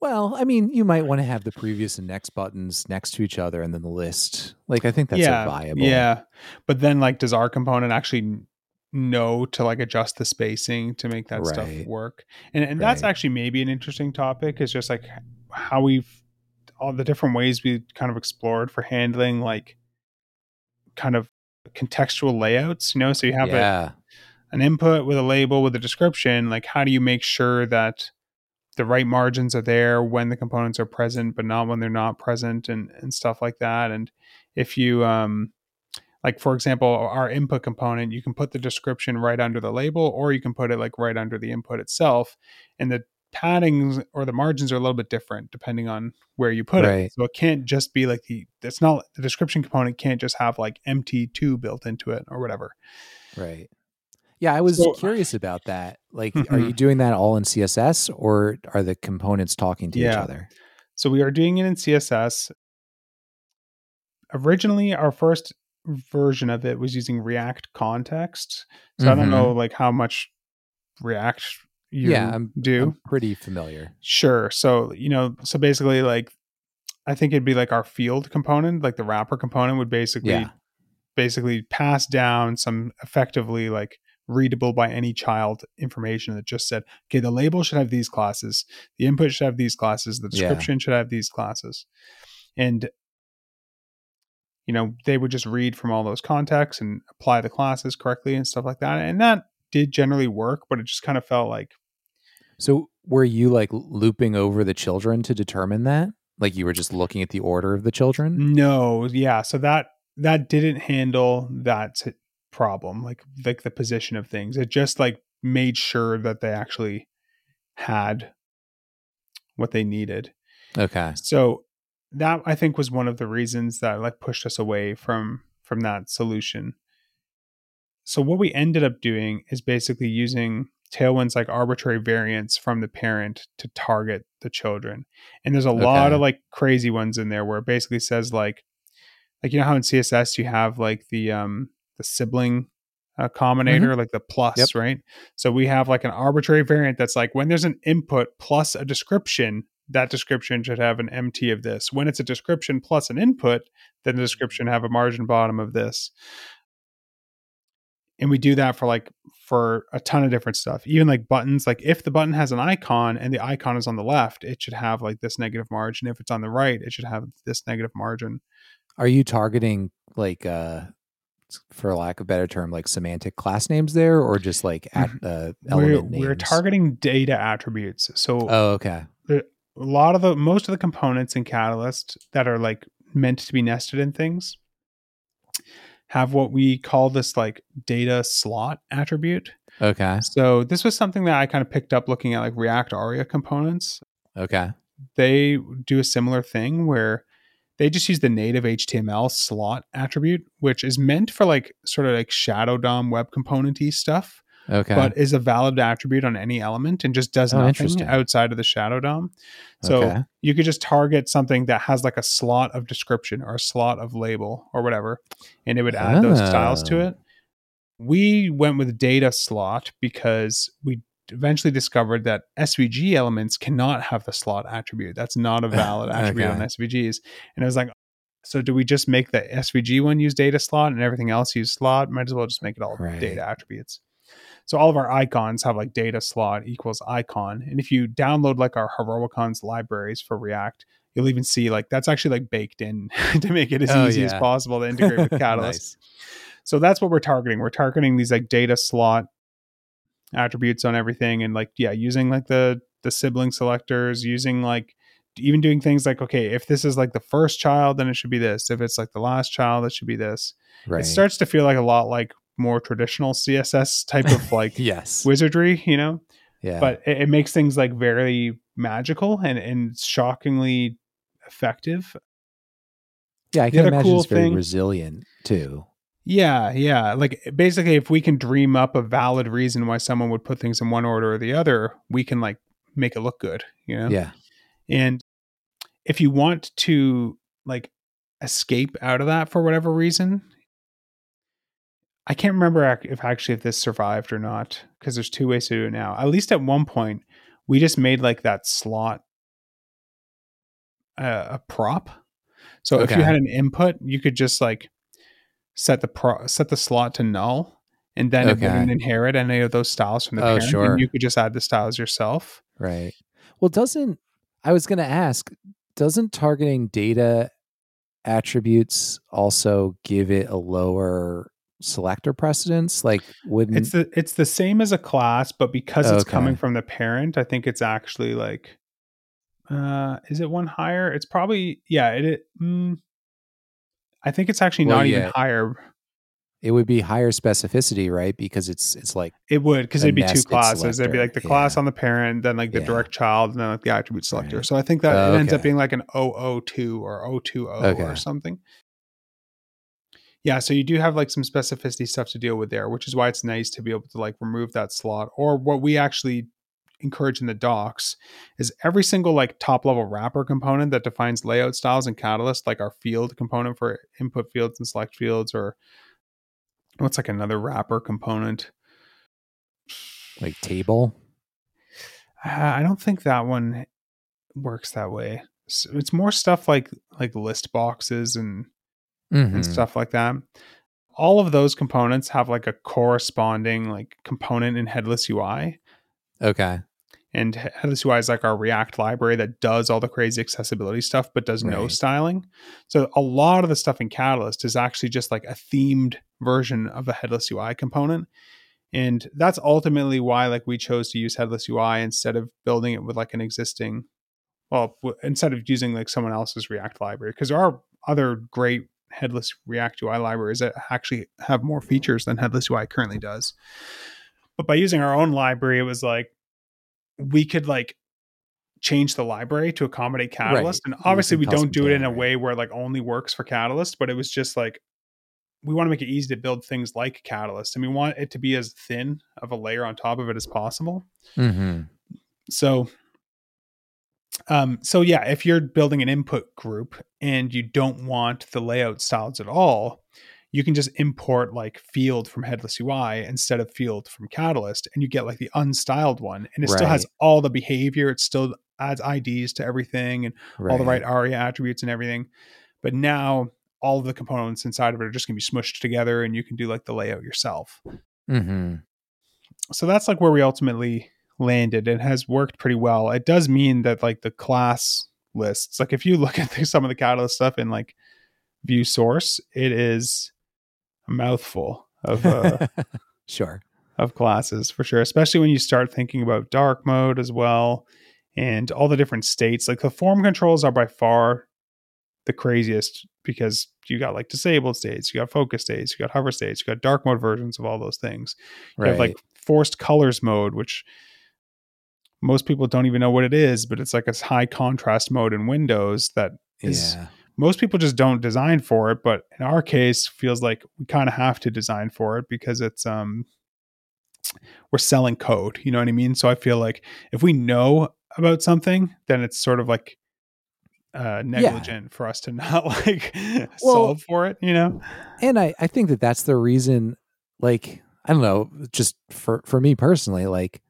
well, I mean, you might want to have the previous and next buttons next to each other, and then the list. Like, I think that's yeah, viable. Yeah, but then, like, does our component actually know to like adjust the spacing to make that right. stuff work? And and right. that's actually maybe an interesting topic. Is just like how we've all the different ways we kind of explored for handling like kind of contextual layouts, you know, so you have yeah. a, an input with a label with a description, like how do you make sure that the right margins are there when the components are present, but not when they're not present and, and stuff like that. And if you, um, like for example, our input component, you can put the description right under the label, or you can put it like right under the input itself. And the paddings or the margins are a little bit different depending on where you put right. it. So it can't just be like the it's not the description component can't just have like MT2 built into it or whatever. Right. Yeah, I was so, curious about that. Like are you doing that all in CSS or are the components talking to yeah. each other? So we are doing it in CSS. Originally our first version of it was using React context. So mm-hmm. I don't know mm-hmm. like how much React you yeah, I'm, do? I'm pretty familiar. Sure. So, you know, so basically like I think it'd be like our field component, like the wrapper component would basically yeah. basically pass down some effectively like readable by any child information that just said, okay, the label should have these classes, the input should have these classes, the description yeah. should have these classes. And you know, they would just read from all those contexts and apply the classes correctly and stuff like that. And that did generally work, but it just kind of felt like so were you like looping over the children to determine that? Like you were just looking at the order of the children? No, yeah. So that that didn't handle that problem, like like the position of things. It just like made sure that they actually had what they needed. Okay. So that I think was one of the reasons that like pushed us away from from that solution. So what we ended up doing is basically using Tailwind's like arbitrary variants from the parent to target the children. And there's a okay. lot of like crazy ones in there where it basically says like like you know how in CSS you have like the um the sibling uh, combinator mm-hmm. like the plus, yep. right? So we have like an arbitrary variant that's like when there's an input plus a description, that description should have an MT of this. When it's a description plus an input, then the description have a margin bottom of this and we do that for like for a ton of different stuff. Even like buttons like if the button has an icon and the icon is on the left it should have like this negative margin. If it's on the right it should have this negative margin. Are you targeting like uh for lack of better term like semantic class names there or just like at uh, element we're, names? we're targeting data attributes. So oh okay. a lot of the most of the components in catalyst that are like meant to be nested in things have what we call this like data slot attribute. Okay. So this was something that I kind of picked up looking at like React Aria components. Okay. They do a similar thing where they just use the native HTML slot attribute, which is meant for like sort of like shadow DOM web componenty stuff okay. but is a valid attribute on any element and just does oh, nothing outside of the shadow DOM. So okay. you could just target something that has like a slot of description or a slot of label or whatever, and it would add oh. those styles to ah. it. We went with data slot because we eventually discovered that SVG elements cannot have the slot attribute. That's not a valid attribute okay. on SVGs. And I was like, so do we just make the SVG one use data slot and everything else use slot? Might as well just make it all right. data attributes. So all of our icons have like data slot equals icon. And if you download like our Heroicons libraries for React, you'll even see like that's actually like baked in to make it as oh, easy yeah. as possible to integrate with Catalyst. nice. So that's what we're targeting. We're targeting these like data slot attributes on everything and like yeah, using like the the sibling selectors, using like even doing things like okay, if this is like the first child, then it should be this. If it's like the last child, it should be this. Right. It starts to feel like a lot like more traditional css type of like yes. wizardry you know? Yeah. But it, it, makes things like very magical and and shockingly effective. Yeah i can imagine cool it's very thing, resilient too. Yeah yeah. Like basically if we can dream up a valid reason why someone would put things in one order or the other we can like make it look good you know? Yeah. And if you want to like escape out of that for whatever reason I can't remember if actually if this survived or not because there's two ways to do it now. At least at one point, we just made like that slot uh, a prop. So okay. if you had an input, you could just like set the pro- set the slot to null, and then okay. it wouldn't inherit any of those styles from the oh, parent. Sure. And you could just add the styles yourself. Right. Well, doesn't I was going to ask? Doesn't targeting data attributes also give it a lower selector precedence? Like, wouldn't it's the it's the same as a class, but because it's okay. coming from the parent, I think it's actually like, uh, is it one higher? It's probably yeah. It, it mm, I think it's actually well, not yeah. even higher. It would be higher specificity, right? Because it's it's like it would because it'd be two classes. Selector. It'd be like the class on the parent, then like the yeah. direct child, and then like the attribute selector. Right. So I think that oh, it ends up being like an 002 or 020 okay. or something yeah so you do have like some specificity stuff to deal with there which is why it's nice to be able to like remove that slot or what we actually encourage in the docs is every single like top level wrapper component that defines layout styles and catalyst like our field component for input fields and select fields or what's like another wrapper component? Like table? Uh, i don't think that one works that way. So it's more stuff like like list boxes and mm-hmm. and stuff like that. All of those components have like a corresponding like component in headless UI. Okay. And headless UI is like our React library that does all the crazy accessibility stuff, but does right. no styling. So a lot of the stuff in Catalyst is actually just like a themed version of a headless UI component. And that's ultimately why like we chose to use headless UI instead of building it with like an existing well, instead of using like someone else's React library, because there are other great headless React UI libraries that actually have more features than headless UI currently does. But by using our own library, it was like we could like change the library to accommodate Catalyst. Right. And obviously, we don't do it in a way where like only works for Catalyst, but it was just like we want to make it easy to build things like Catalyst, and we want it to be as thin of a layer on top of it as possible. Mm-hmm. So, um, so yeah, if you're building an input group and you don't want the layout styles at all, you can just import like field from headless UI instead of field from Catalyst, and you get like the unstyled one, and it still has all the behavior. It still adds IDs to everything and all the right ARIA attributes and everything. But now all of the components inside of it are just going to be smushed together, and you can do like the layout yourself Mm-hmm. so that's like where we ultimately landed. and has worked pretty well. It does mean that like the class lists, like if you look at the, some of the catalyst stuff in like view source, it is a mouthful of uh, sure. of classes for sure. Especially when you start thinking about dark mode as well, and all the different states. Like the form controls are by far the craziest because you got like disabled states, you got focus states, you got hover states, you got dark mode versions of all those things. You Right. have like forced colors mode, which most people don't even know what it is, but it's like a high contrast mode in Windows that is yeah. most people just don't design for it. But in our case, feels like we kind of have to design for it because it's um we're selling code. You know what I mean? So I feel like if we know about something, then it's sort of like uh negligent for us to not like Well- solve for it, you know? and I, I think that that's the reason like i don't know just for for me personally like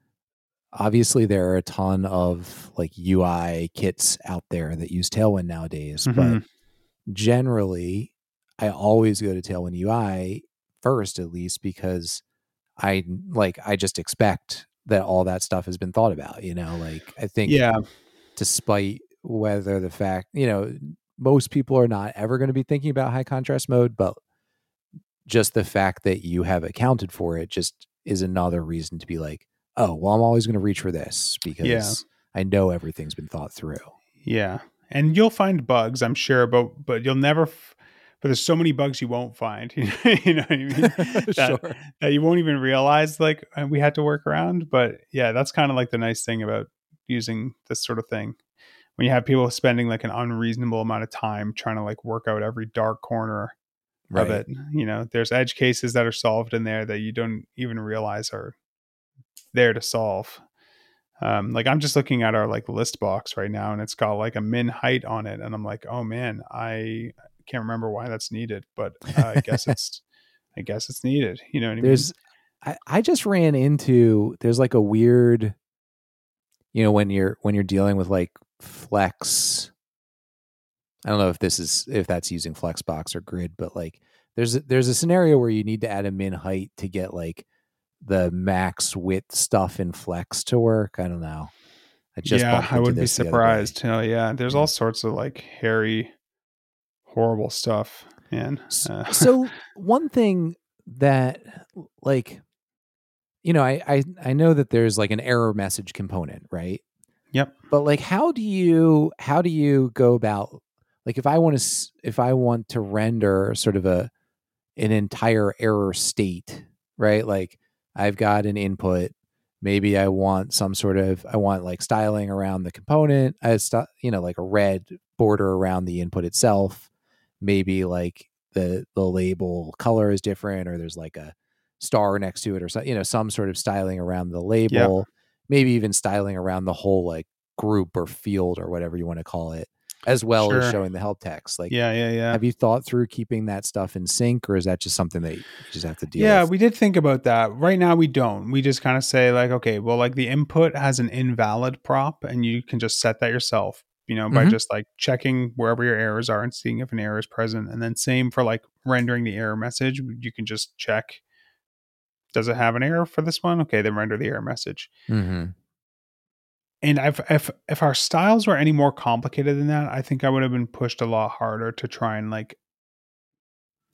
obviously there are a ton of like ui kits out there that use tailwind nowadays but Mhm. generally i always go to tailwind ui first at least because i like i just expect that all that stuff has been thought about you know like i think Yeah. despite whether the fact you know most people are not ever going to be thinking about high contrast mode but just the fact that you have accounted for it just is another reason to be like oh well i'm always going to reach for this because i know everything's been thought through Yeah, and you'll find bugs, I'm sure, but but you'll never. F- but there's so many bugs you won't find. you know what I mean? That, sure that you won't even realize like uh, we had to work around. But yeah, that's kind of like the nice thing about using this sort of thing. When you have people spending like an unreasonable amount of time trying to like work out every dark corner of it, you know, there's edge cases that are solved in there that you don't even realize are there to solve. Um, like I'm just looking at our like list box right now, and it's got like a min height on it, and I'm like, oh man, I can't remember why that's needed, but uh, I guess it's, I guess it's needed. You know what I mean? there's I, I just ran into there's like a weird you know when you're when you're dealing with like flex i don't know if this is if that's using flexbox or grid but like there's a, there's a scenario where you need to add a min height to get like the max width stuff in flex to work i don't know i just yeah, I would be this the other surprised. Oh yeah, there's all sorts of like hairy, horrible stuff, man. S- Uh, so one thing that like you know I, I i know that there's like an error message component right Yep. but like how do you how do you go about like if i want to if i want to render sort of a an entire error state right like i've got an input. Maybe i want some sort of i want like styling around the component I as you know like a red border around the input itself. Maybe like the the label color is different or there's like a star next to it or so you know some sort of styling around the label. Maybe even styling around the whole like group or field or whatever you want to call it as well as showing the help text like yeah, yeah, yeah. have you thought through keeping that stuff in sync or is that just something that you just have to deal Yeah, with we did think about that. Right now, we don't. We just kind of say like, okay, well, like the input has an invalid prop, and you can just set that yourself. You know, by Mhm. just like checking wherever your errors are and seeing if an error is present, and then same for like rendering the error message. You can just check. Does it have an error for this one? Okay, then render the error message. mm-hmm. And if if if our styles were any more complicated than that, I think I would have been pushed a lot harder to try and like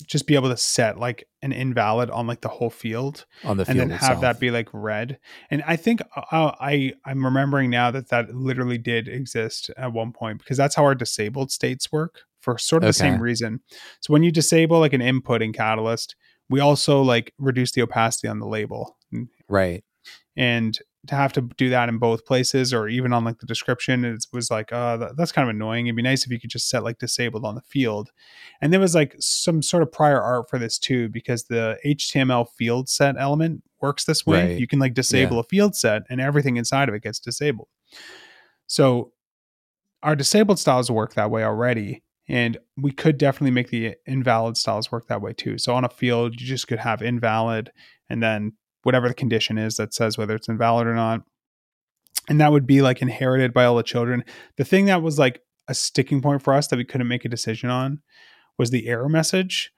just be able to set like an invalid on like the whole field on the field and then have that be like red. And I think uh, I I'm remembering now that that literally did exist at one point because that's how our disabled states work for sort of the same reason. So when you disable like an input in Catalyst, we also like reduce the opacity on the label. right And to have to do that in both places or even on like the description it was like uh that, that's kind of annoying. It'd be nice if you could just set like disabled on the field. And there was like some sort of prior art for this too because the html field set element works this way. Right. you can like disable a field set and everything inside of it gets disabled. So our disabled styles work that way already and we could definitely make the invalid styles work that way too. So on a field you just could have invalid and then whatever the condition is that says whether it's invalid or not. And that would be like inherited by all the children. The thing that was like a sticking point for us that we couldn't make a decision on was the error message.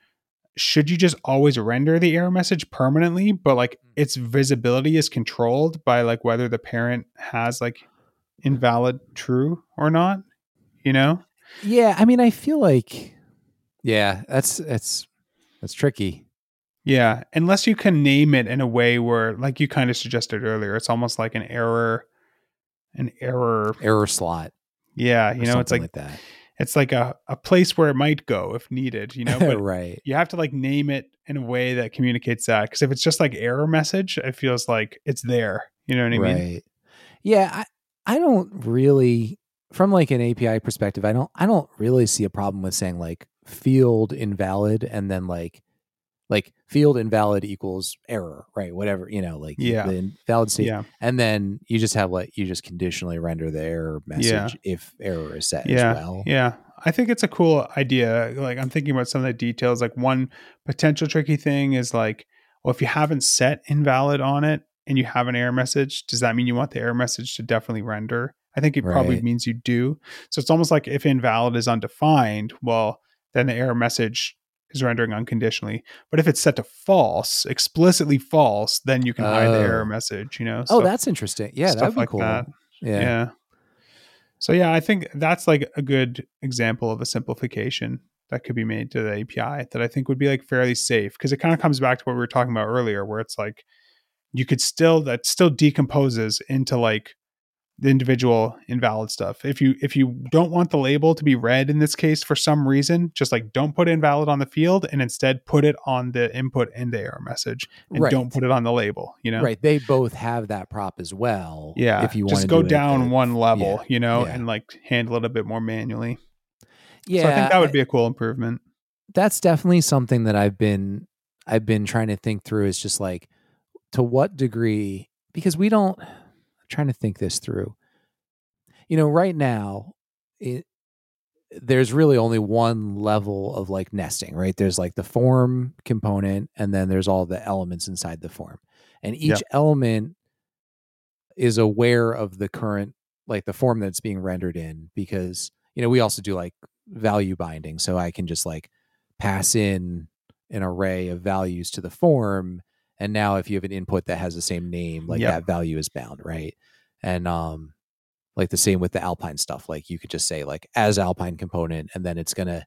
Should you just always render the error message permanently, but like mm. its visibility is controlled by like whether the parent has like invalid true or not? You know? Yeah, I mean, I feel like, yeah, that's that's that's tricky. Yeah, unless you can name it in a way where, like you kind of suggested earlier, it's almost like an error, an error. Error slot, Yeah, you know, it's something like, that. it's like a, a place where it might go if needed. You know, but right. you have to like name it in a way that communicates that. Because if it's just like error message, it feels like it's there. You know what I mean? right. mean? Yeah, I I don't really from like an API perspective, I don't I don't really see a problem with saying like field invalid and then like like field invalid equals error, right? Whatever, you know, like Yeah. the invalid state. Yeah, And then you just have like you just conditionally render the error message if error is set yeah, as well. yeah. I think it's a cool idea. Like I'm thinking about some of the details. Like one potential tricky thing is like, well, if you haven't set invalid on it and you have an error message, does that mean you want the error message to definitely render? I think it probably means you do. So it's almost like if invalid is undefined, well, then the error message is rendering unconditionally. But if it's set to false, explicitly false, then you can hide the oh. error Oh. message. You know? Oh, that's interesting. Yeah, stuff that'd be like cool. that. Yeah. yeah. So yeah, I think that's like a good example of a simplification that could be made to the API that I think would be like fairly safe because it kind of comes back to what we were talking about earlier, where it's like you could still that still decomposes into like the individual invalid stuff. If you if you don't want the label to be red in this case for some reason, just like don't put invalid on the field and instead put it on the input and the error message and Right. don't put it on the label, you know? Right. They both have that prop as well. Yeah. If you just go do down one level, yeah, you know, yeah. and like handle it a bit more manually. Yeah. so I think that would be a cool improvement. that's definitely something that I've been I've been trying to think through is just like to what degree because we don't trying to think this through. You know, right now it there's really only one level of like nesting, right? There's like the form component and then there's all the elements inside the form. And each Yeah. element is aware of the current like the form that's being rendered in because you know, we also do like value binding so I can just like pass in an array of values to the form and now if you have an input that has the same name like Yep. that value is bound right and um like the same with the alpine stuff like you could just say like as alpine component and then it's going to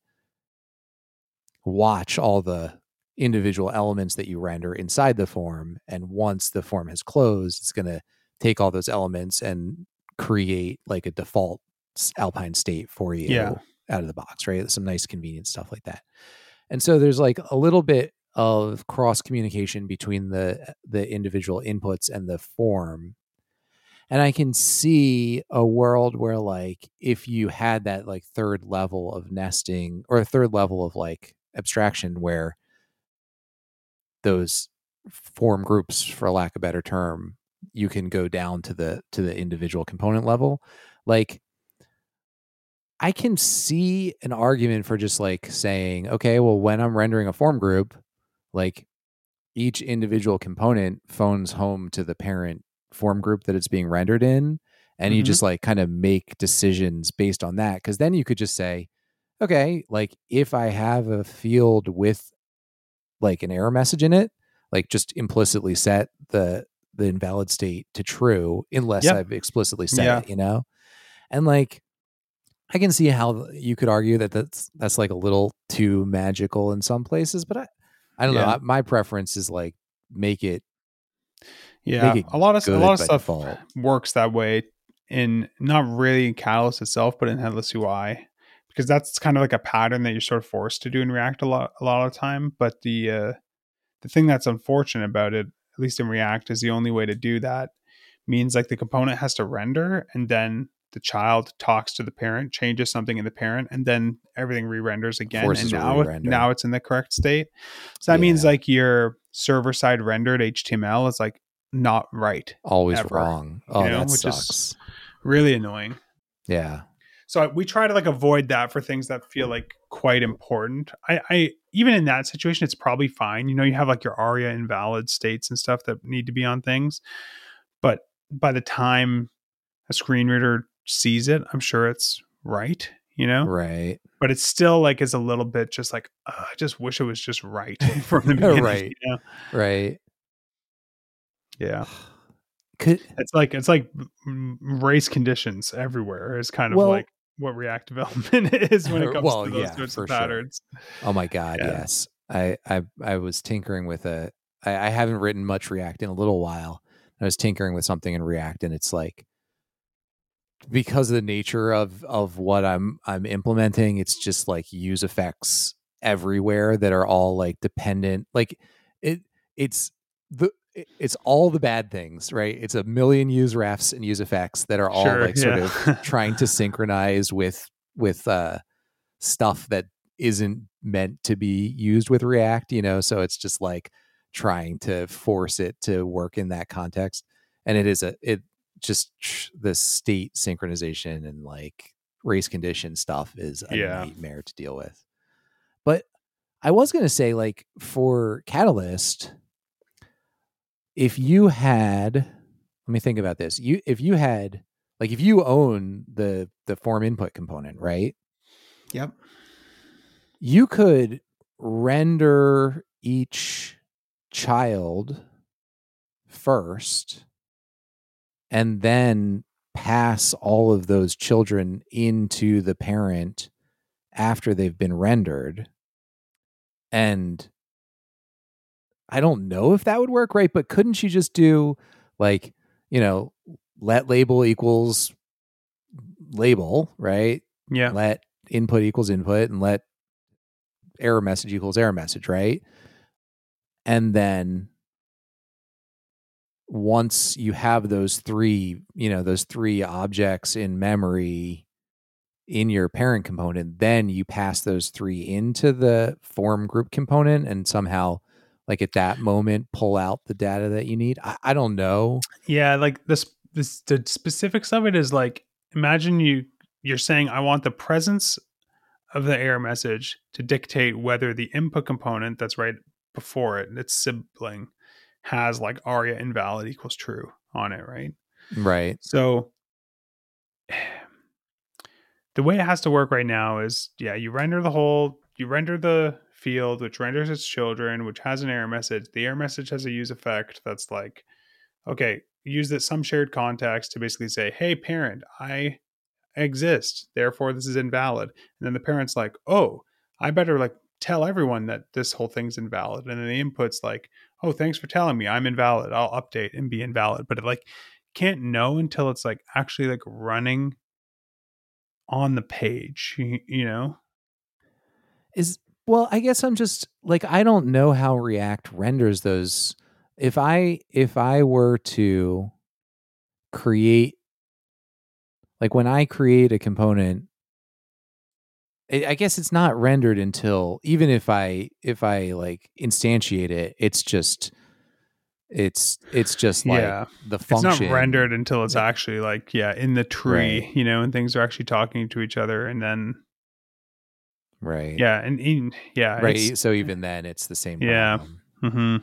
watch all the individual elements that you render inside the form and once the form has closed it's going to take all those elements and create like a default alpine state for you Yeah. out of the box right some nice convenient stuff like that and so there's like a little bit of cross communication between the the individual inputs and the form. And i can see a world where like if you had that like third level of nesting or a third level of like abstraction where those form groups for lack of better term you can go down to the to the individual component level like i can see an argument for just like saying okay well when i'm rendering a form group like each individual component phones home to the parent form group that it's being rendered in and you Mhm. just like kind of make decisions based on that because then you could just say okay like if i have a field with like an error message in it like just implicitly set the the invalid state to true unless Yep. i've explicitly set Yeah. it you know and like i can see how you could argue that that's that's like a little too magical in some places but i i don't know I- my preference is like make it Yeah, Make it a lot of a lot of stuff default. works that way in not really in Catalyst itself, but in Headless UI because that's kind of like a pattern that you're sort of forced to do in React a lot a lot of time. But the uh, the thing that's unfortunate about it, at least in React, is the only way to do that means like the component has to render and then the child talks to the parent, changes something in the parent, and then everything re-renders again. Forces and now, re-render. now it's in the correct state. So that means like your server side rendered HTML is like not right. Always ever, wrong. Oh, know, that which is- sucks. Really annoying. yeah. So we try to like avoid that for things that feel like quite important. I, I even in that situation, it's probably fine. You know, you have like your ARIA invalid states and stuff that need to be on things, but by the time a screen reader sees it, I'm sure it's right. You know, Right. but it's still like is a little bit just like "Ugh, I just wish it was just right from the beginning. Right. You know? Right. Yeah, Could it's like it's like race conditions everywhere is kind of Well- like what React development is when it comes Well, to those yeah, sorts of sure. patterns. Oh my god, Yeah. yes. I, I I was tinkering with a I, I haven't written much React in a little while. I was tinkering with something in React and it's like because of the nature of of what I'm I'm implementing, it's just like use effects everywhere that are all like dependent. Like it it's the it's all the bad things, right? It's a million use refs and use effects that are all Sure, like sort yeah. of trying to synchronize with with uh stuff that isn't meant to be used with React, you know, so it's just like trying to force it to work in that context. And it is a it just the state synchronization and like race condition stuff is a Yeah. nightmare to deal with. But I was going to say like for Catalyst if you had let me think about this. You if you had like if you own the the form input component, right? Yep. you could render each child first and then pass all of those children into the parent after they've been rendered and i don't know if that would work right but couldn't you just do like you know let label equals label right Yeah. let input equals input and let error message equals error message, right? And then once you have those three, you know, those three objects in memory in your parent component, then you pass those three into the form group component and somehow like at that moment pull out the data that you need. I, I don't know. Yeah, like this this the specifics of it is like imagine you you're saying I want the presence of the error message to dictate whether the input component that's right before it, its sibling, has like aria invalid equals true on it, right? Right. So the way it has to work right now is yeah, you render the whole, you render the field, which renders its children, which has an error message. The error message has a use effect that's like, okay, use that some shared context to basically say, hey, parent, I exist, therefore this is invalid. And then the parent's like, oh, I better like tell everyone that this whole thing's invalid. And then the input's like, oh, thanks for telling me I'm invalid. I'll update and be invalid. But it like can't know until it's like actually like running on the page, you, you know? is well i guess i'm just like i don't know how react renders those if i if i were to create like when i create a component I I guess it's not rendered until even if I if I like instantiate it, it's just it's it's just like Yeah. the function. It's not rendered until it's actually like, yeah, in the tree, Right. you know, and things are actually talking to each other. And then, right? yeah, and in, yeah, right. So even then, it's the same. Yeah. problem. hmm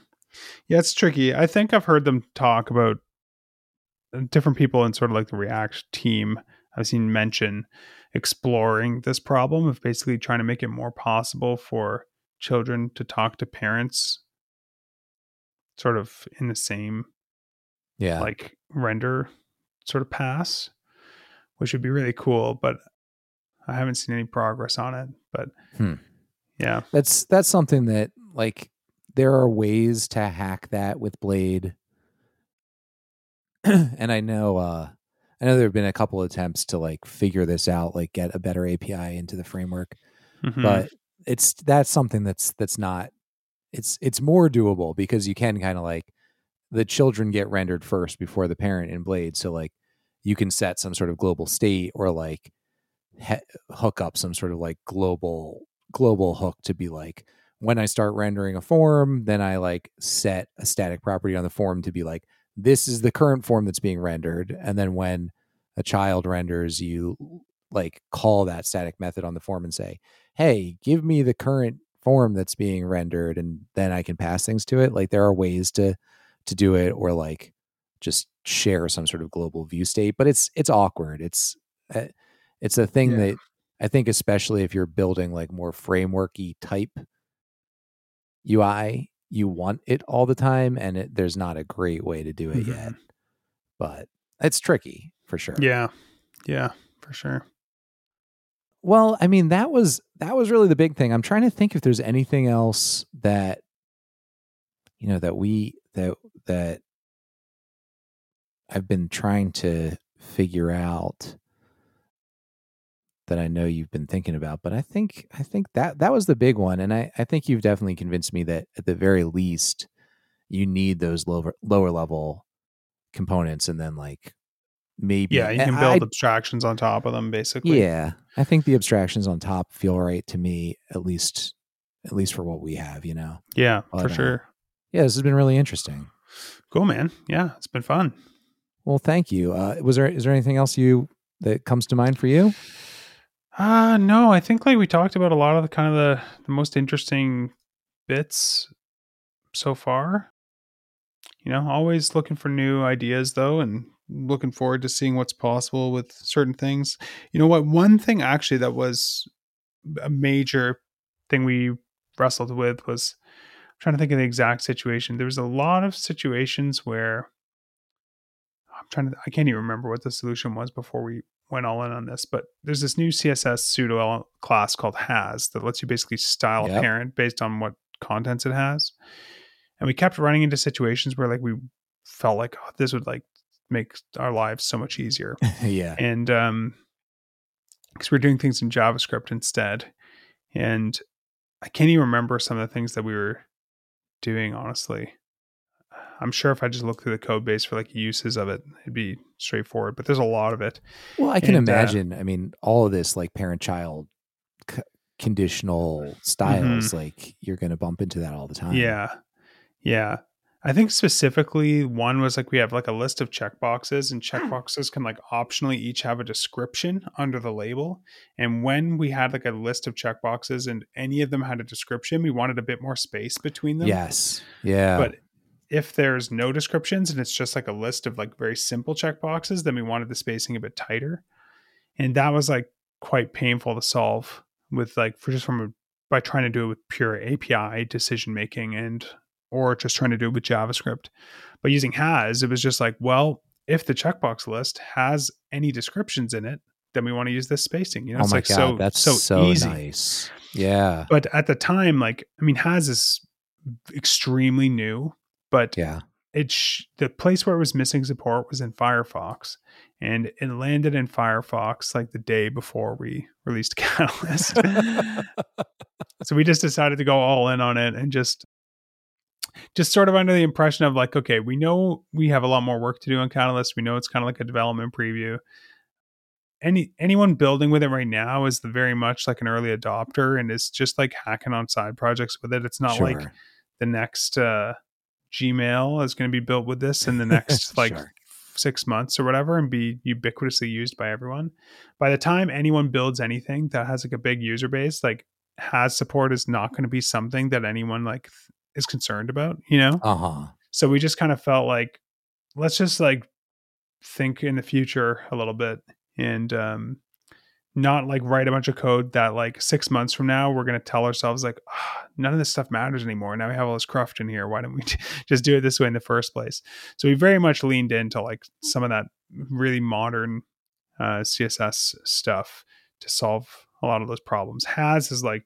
Yeah, it's tricky. I think I've heard them talk about uh, different people in sort of like the React team. I've seen mention exploring this problem of basically trying to make it more possible for children to talk to parents sort of in the same yeah. like render sort of pass, which would be really cool, but I haven't seen any progress on it. But Hmm. yeah. That's that's something that like there are ways to hack that with Blade. and I know uh I know there have been a couple attempts to like figure this out, like get a better API into the framework. Mhm. But it's that's something that's that's not it's it's more doable because you can kind of like the children get rendered first before the parent in Blade. So like you can set some sort of global state or like he- hook up some sort of like global global hook to be like when I start rendering a form, then I like set a static property on the form to be like this is the current form that's being rendered, and then when a child renders, you like call that static method on the form and say, "Hey, give me the current form that's being rendered," and then I can pass things to it. Like there are ways to to do it, or like just share some sort of global view state, but it's it's awkward. It's uh, it's a thing Yeah. that I think, especially if you're building like more frameworky type UI, you want it all the time, and it, there's not a great way to do it yet. Mm-hmm. But it's tricky for sure. Yeah. Yeah, for sure. Well, I mean, that was that was really the big thing. I'm trying to think if there's anything else that you know that we that that I've been trying to figure out that I know you've been thinking about, but I think I think that that was the big one, and I I think you've definitely convinced me that at the very least you need those lower lower level components, and then like maybe Yeah, you can build I- abstractions on top of them basically. yeah, I think the abstractions on top feel right to me, at least at least for what we have, you know. Yeah, But, for uh, sure. Yeah, this has been really interesting. Cool, man. Yeah, it's been fun. Well, thank you. Uh, was there is there anything else you that comes to mind for you? Uh no, I think like we talked about a lot of the kind of the, the most interesting bits so far. You know, always looking for new ideas though and looking forward to seeing what's possible with certain things. You know what? One thing actually that was a major thing we wrestled with was I'm trying to think of the exact situation. There was a lot of situations where I'm trying to I can't even remember what the solution was before we went all in on this, but there's this new CSS pseudo class called has that lets you basically style Yep. a parent based on what contents it has. And we kept running into situations where like we felt like oh, this would like make our lives so much easier yeah. and um because we're doing things in javascript instead and i can't even remember some of the things that we were doing honestly i'm sure if i just look through the code base for like uses of it it'd be straightforward but there's a lot of it Well, I can And, uh, imagine. I mean, all of this like parent child c- conditional styles, like you're going to bump into that all the time. yeah yeah i think specifically one was like we have like a list of checkboxes and checkboxes can like optionally each have a description under the label and when we had like a list of checkboxes and any of them had a description we wanted a bit more space between them Yes. Yeah. But if there's no descriptions and it's just like a list of like very simple checkboxes, then we wanted the spacing a bit tighter. And that was like quite painful to solve with like for just from a, by trying to do it with pure API decision making and or just trying to do it with JavaScript. But using has, it was just like, well, if the checkbox list has any descriptions in it, then we want to use this spacing. You know, oh it's like god, so that's so, so, easy nice. Yeah. but at the time like i mean has is extremely new but Yeah. it sh- the place where it was missing support was in firefox and it landed in firefox like the day before we released catalyst. So we just decided to go all in on it and just just sort of under the impression of like okay we know we have a lot more work to do on catalyst. We know it's kind of like a development preview. Any anyone building with it right now is the very much like an early adopter and is just like hacking on side projects with it. It's not like the next uh gmail is going to be built with this in the next like Sure. six months or whatever and be ubiquitously used by everyone by the time anyone builds anything that has like a big user base like has support is not going to be something that anyone like th- is concerned about you know Uh-huh. so we just kind of felt like let's just like think in the future a little bit and um not like write a bunch of code that like six months from now we're going to tell ourselves like "Ah, none of this stuff matters anymore. Now we have all this cruft in here. Why don't we just do it this way in the first place? So we very much leaned into like some of that really modern uh, css stuff to solve a lot of those problems. Has is like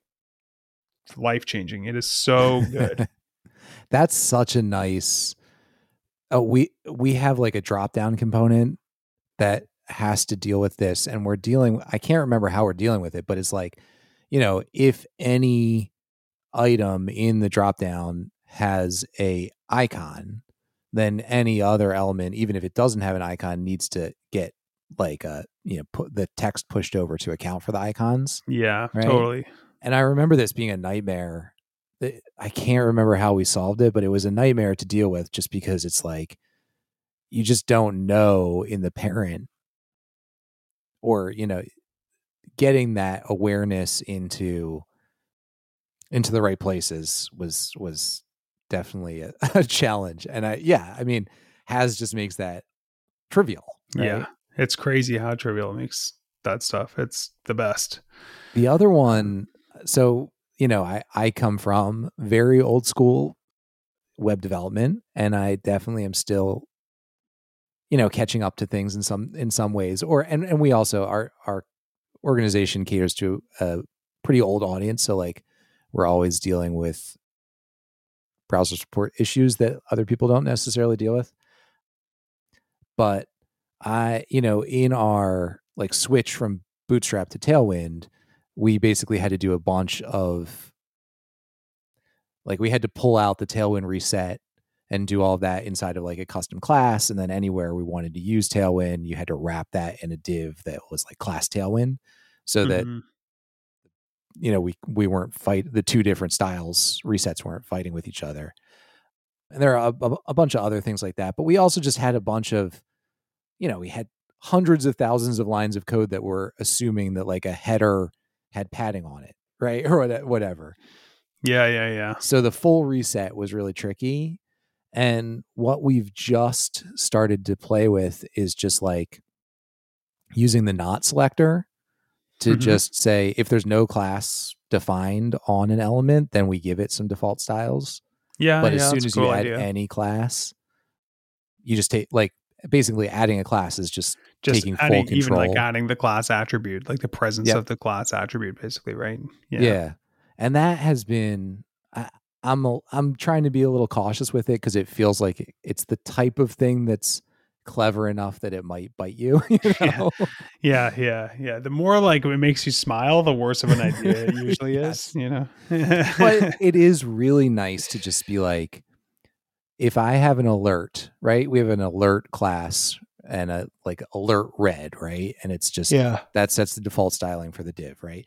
life changing it is so good. That's such a nice. Oh, we we have like a drop down component that has to deal with this, and we're dealing. I can't remember how we're dealing with it, but it's like, you know, if any item in the drop down has a icon, then any other element, even if it doesn't have an icon, needs to get like a you know put the text pushed over to account for the icons. Yeah, Right? totally. And I remember this being a nightmare. Eh, I can't remember how we solved it, but it was a nightmare to deal with just because it's like you just don't know in the parent or you know getting that awareness into into the right places was was definitely a, a challenge and i yeah i mean has just makes that trivial right? Yeah, it's crazy how trivial it makes that stuff. It's the best. The other one, so you know, I I come from very old school web development, and I definitely am still, you know, catching up to things in some in some ways. Or and and we also our our organization caters to a pretty old audience, so like we're always dealing with browser support issues that other people don't necessarily deal with. But I, you know, in our like switch from Bootstrap to Tailwind, we basically had to do a bunch of like we had to pull out the Tailwind reset and do all of that inside of like a custom class. And then anywhere we wanted to use Tailwind, you had to wrap that in a div that was like class Tailwind so that Mhm. you know we we weren't fight the two different styles resets weren't fighting with each other and there are a, a, a bunch of other things like that but we also just had a bunch of you know we had hundreds of thousands of lines of code that were assuming that like a header had padding on it right or whatever yeah, yeah, yeah. so the full reset was really tricky and what we've just started to play with is just like using the not selector to Mhm. just say if there's no class defined on an element, then we give it some default styles. Yeah, but yeah, as soon as cool you add idea. any class, you just take like basically adding a class is just just taking full adding, even like adding the class attribute, like the presence Yep. of the class attribute, basically, right? yeah. And that has been I, I'm a, I'm trying to be a little cautious with it because it feels like it's the type of thing that's clever enough that it might bite you. you Yeah. yeah, yeah, yeah. The more like it makes you smile, the worse of an idea it usually Yes. is. You know, but it is really nice to just be like if i have an alert right we have an alert class and a like alert red right and it's just yeah, that sets the default styling for the div right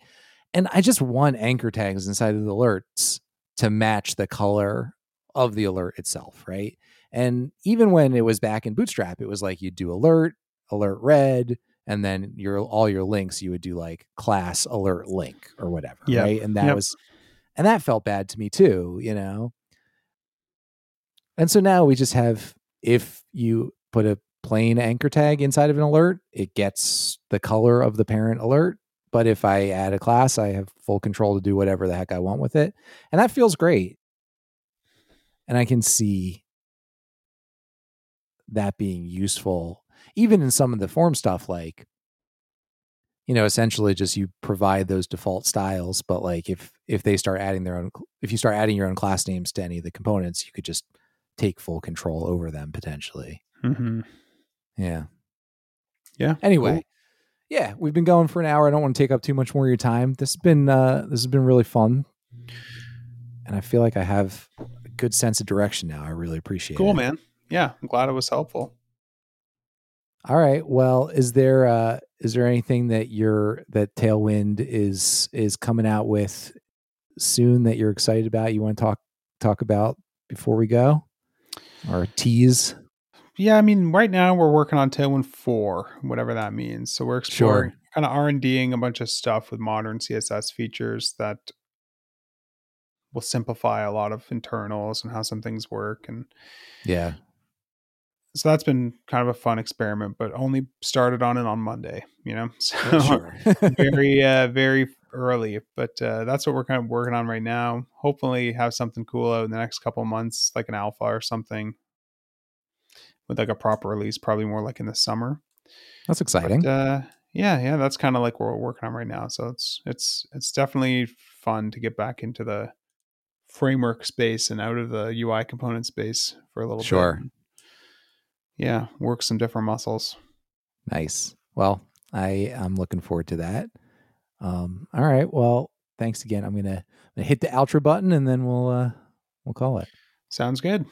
and i just want anchor tags inside of the alerts to match the color of the alert itself right and even when it was back in bootstrap it was like you'd do alert alert red and then your all your links you would do like class alert link or whatever Yep. right and that Yep. was and that felt bad to me too you know and so now we just have if you put a plain anchor tag inside of an alert it gets the color of the parent alert but if i add a class i have full control to do whatever the heck i want with it and that feels great and i can see that being useful even in some of the form stuff like you know essentially just you provide those default styles but like if if they start adding their own if you start adding your own class names to any of the components you could just take full control over them potentially hmm yeah yeah. anyway. Yeah we've been going for an hour. I don't want to take up too much more of your time. This has been uh this has been really fun. And i feel like i have a good sense of direction now. I really appreciate cool, it. Cool, man. Yeah, I'm glad it was helpful. all right well is there uh is there anything that you're that tailwind is is coming out with soon that you're excited about you want to talk talk about before we go? Or tease Yeah, I mean, right now we're working on Tailwind four, whatever that means. So we're exploring kind of R and Ding a bunch of stuff with modern CSS features that will simplify a lot of internals and how some things work. And yeah so that's been kind of a fun experiment, but only started on it on Monday. You know, so sure very uh, very early. But uh, that's what we're kind of working on right now. Hopefully, have something cool out in the next couple of months, like an alpha or something. With like a proper release, probably more like in the summer. that's exciting But, uh, yeah, yeah, that's kind of like what we're working on right now. So it's it's it's definitely fun to get back into the framework space and out of the UI component space for a little Sure. bit. Sure. Yeah, work some different muscles. Nice. Well, I I'm looking forward to that. Um, all right. Well, thanks again. I'm gonna, I'm gonna hit the outro button and then we'll uh we'll call it. Sounds good.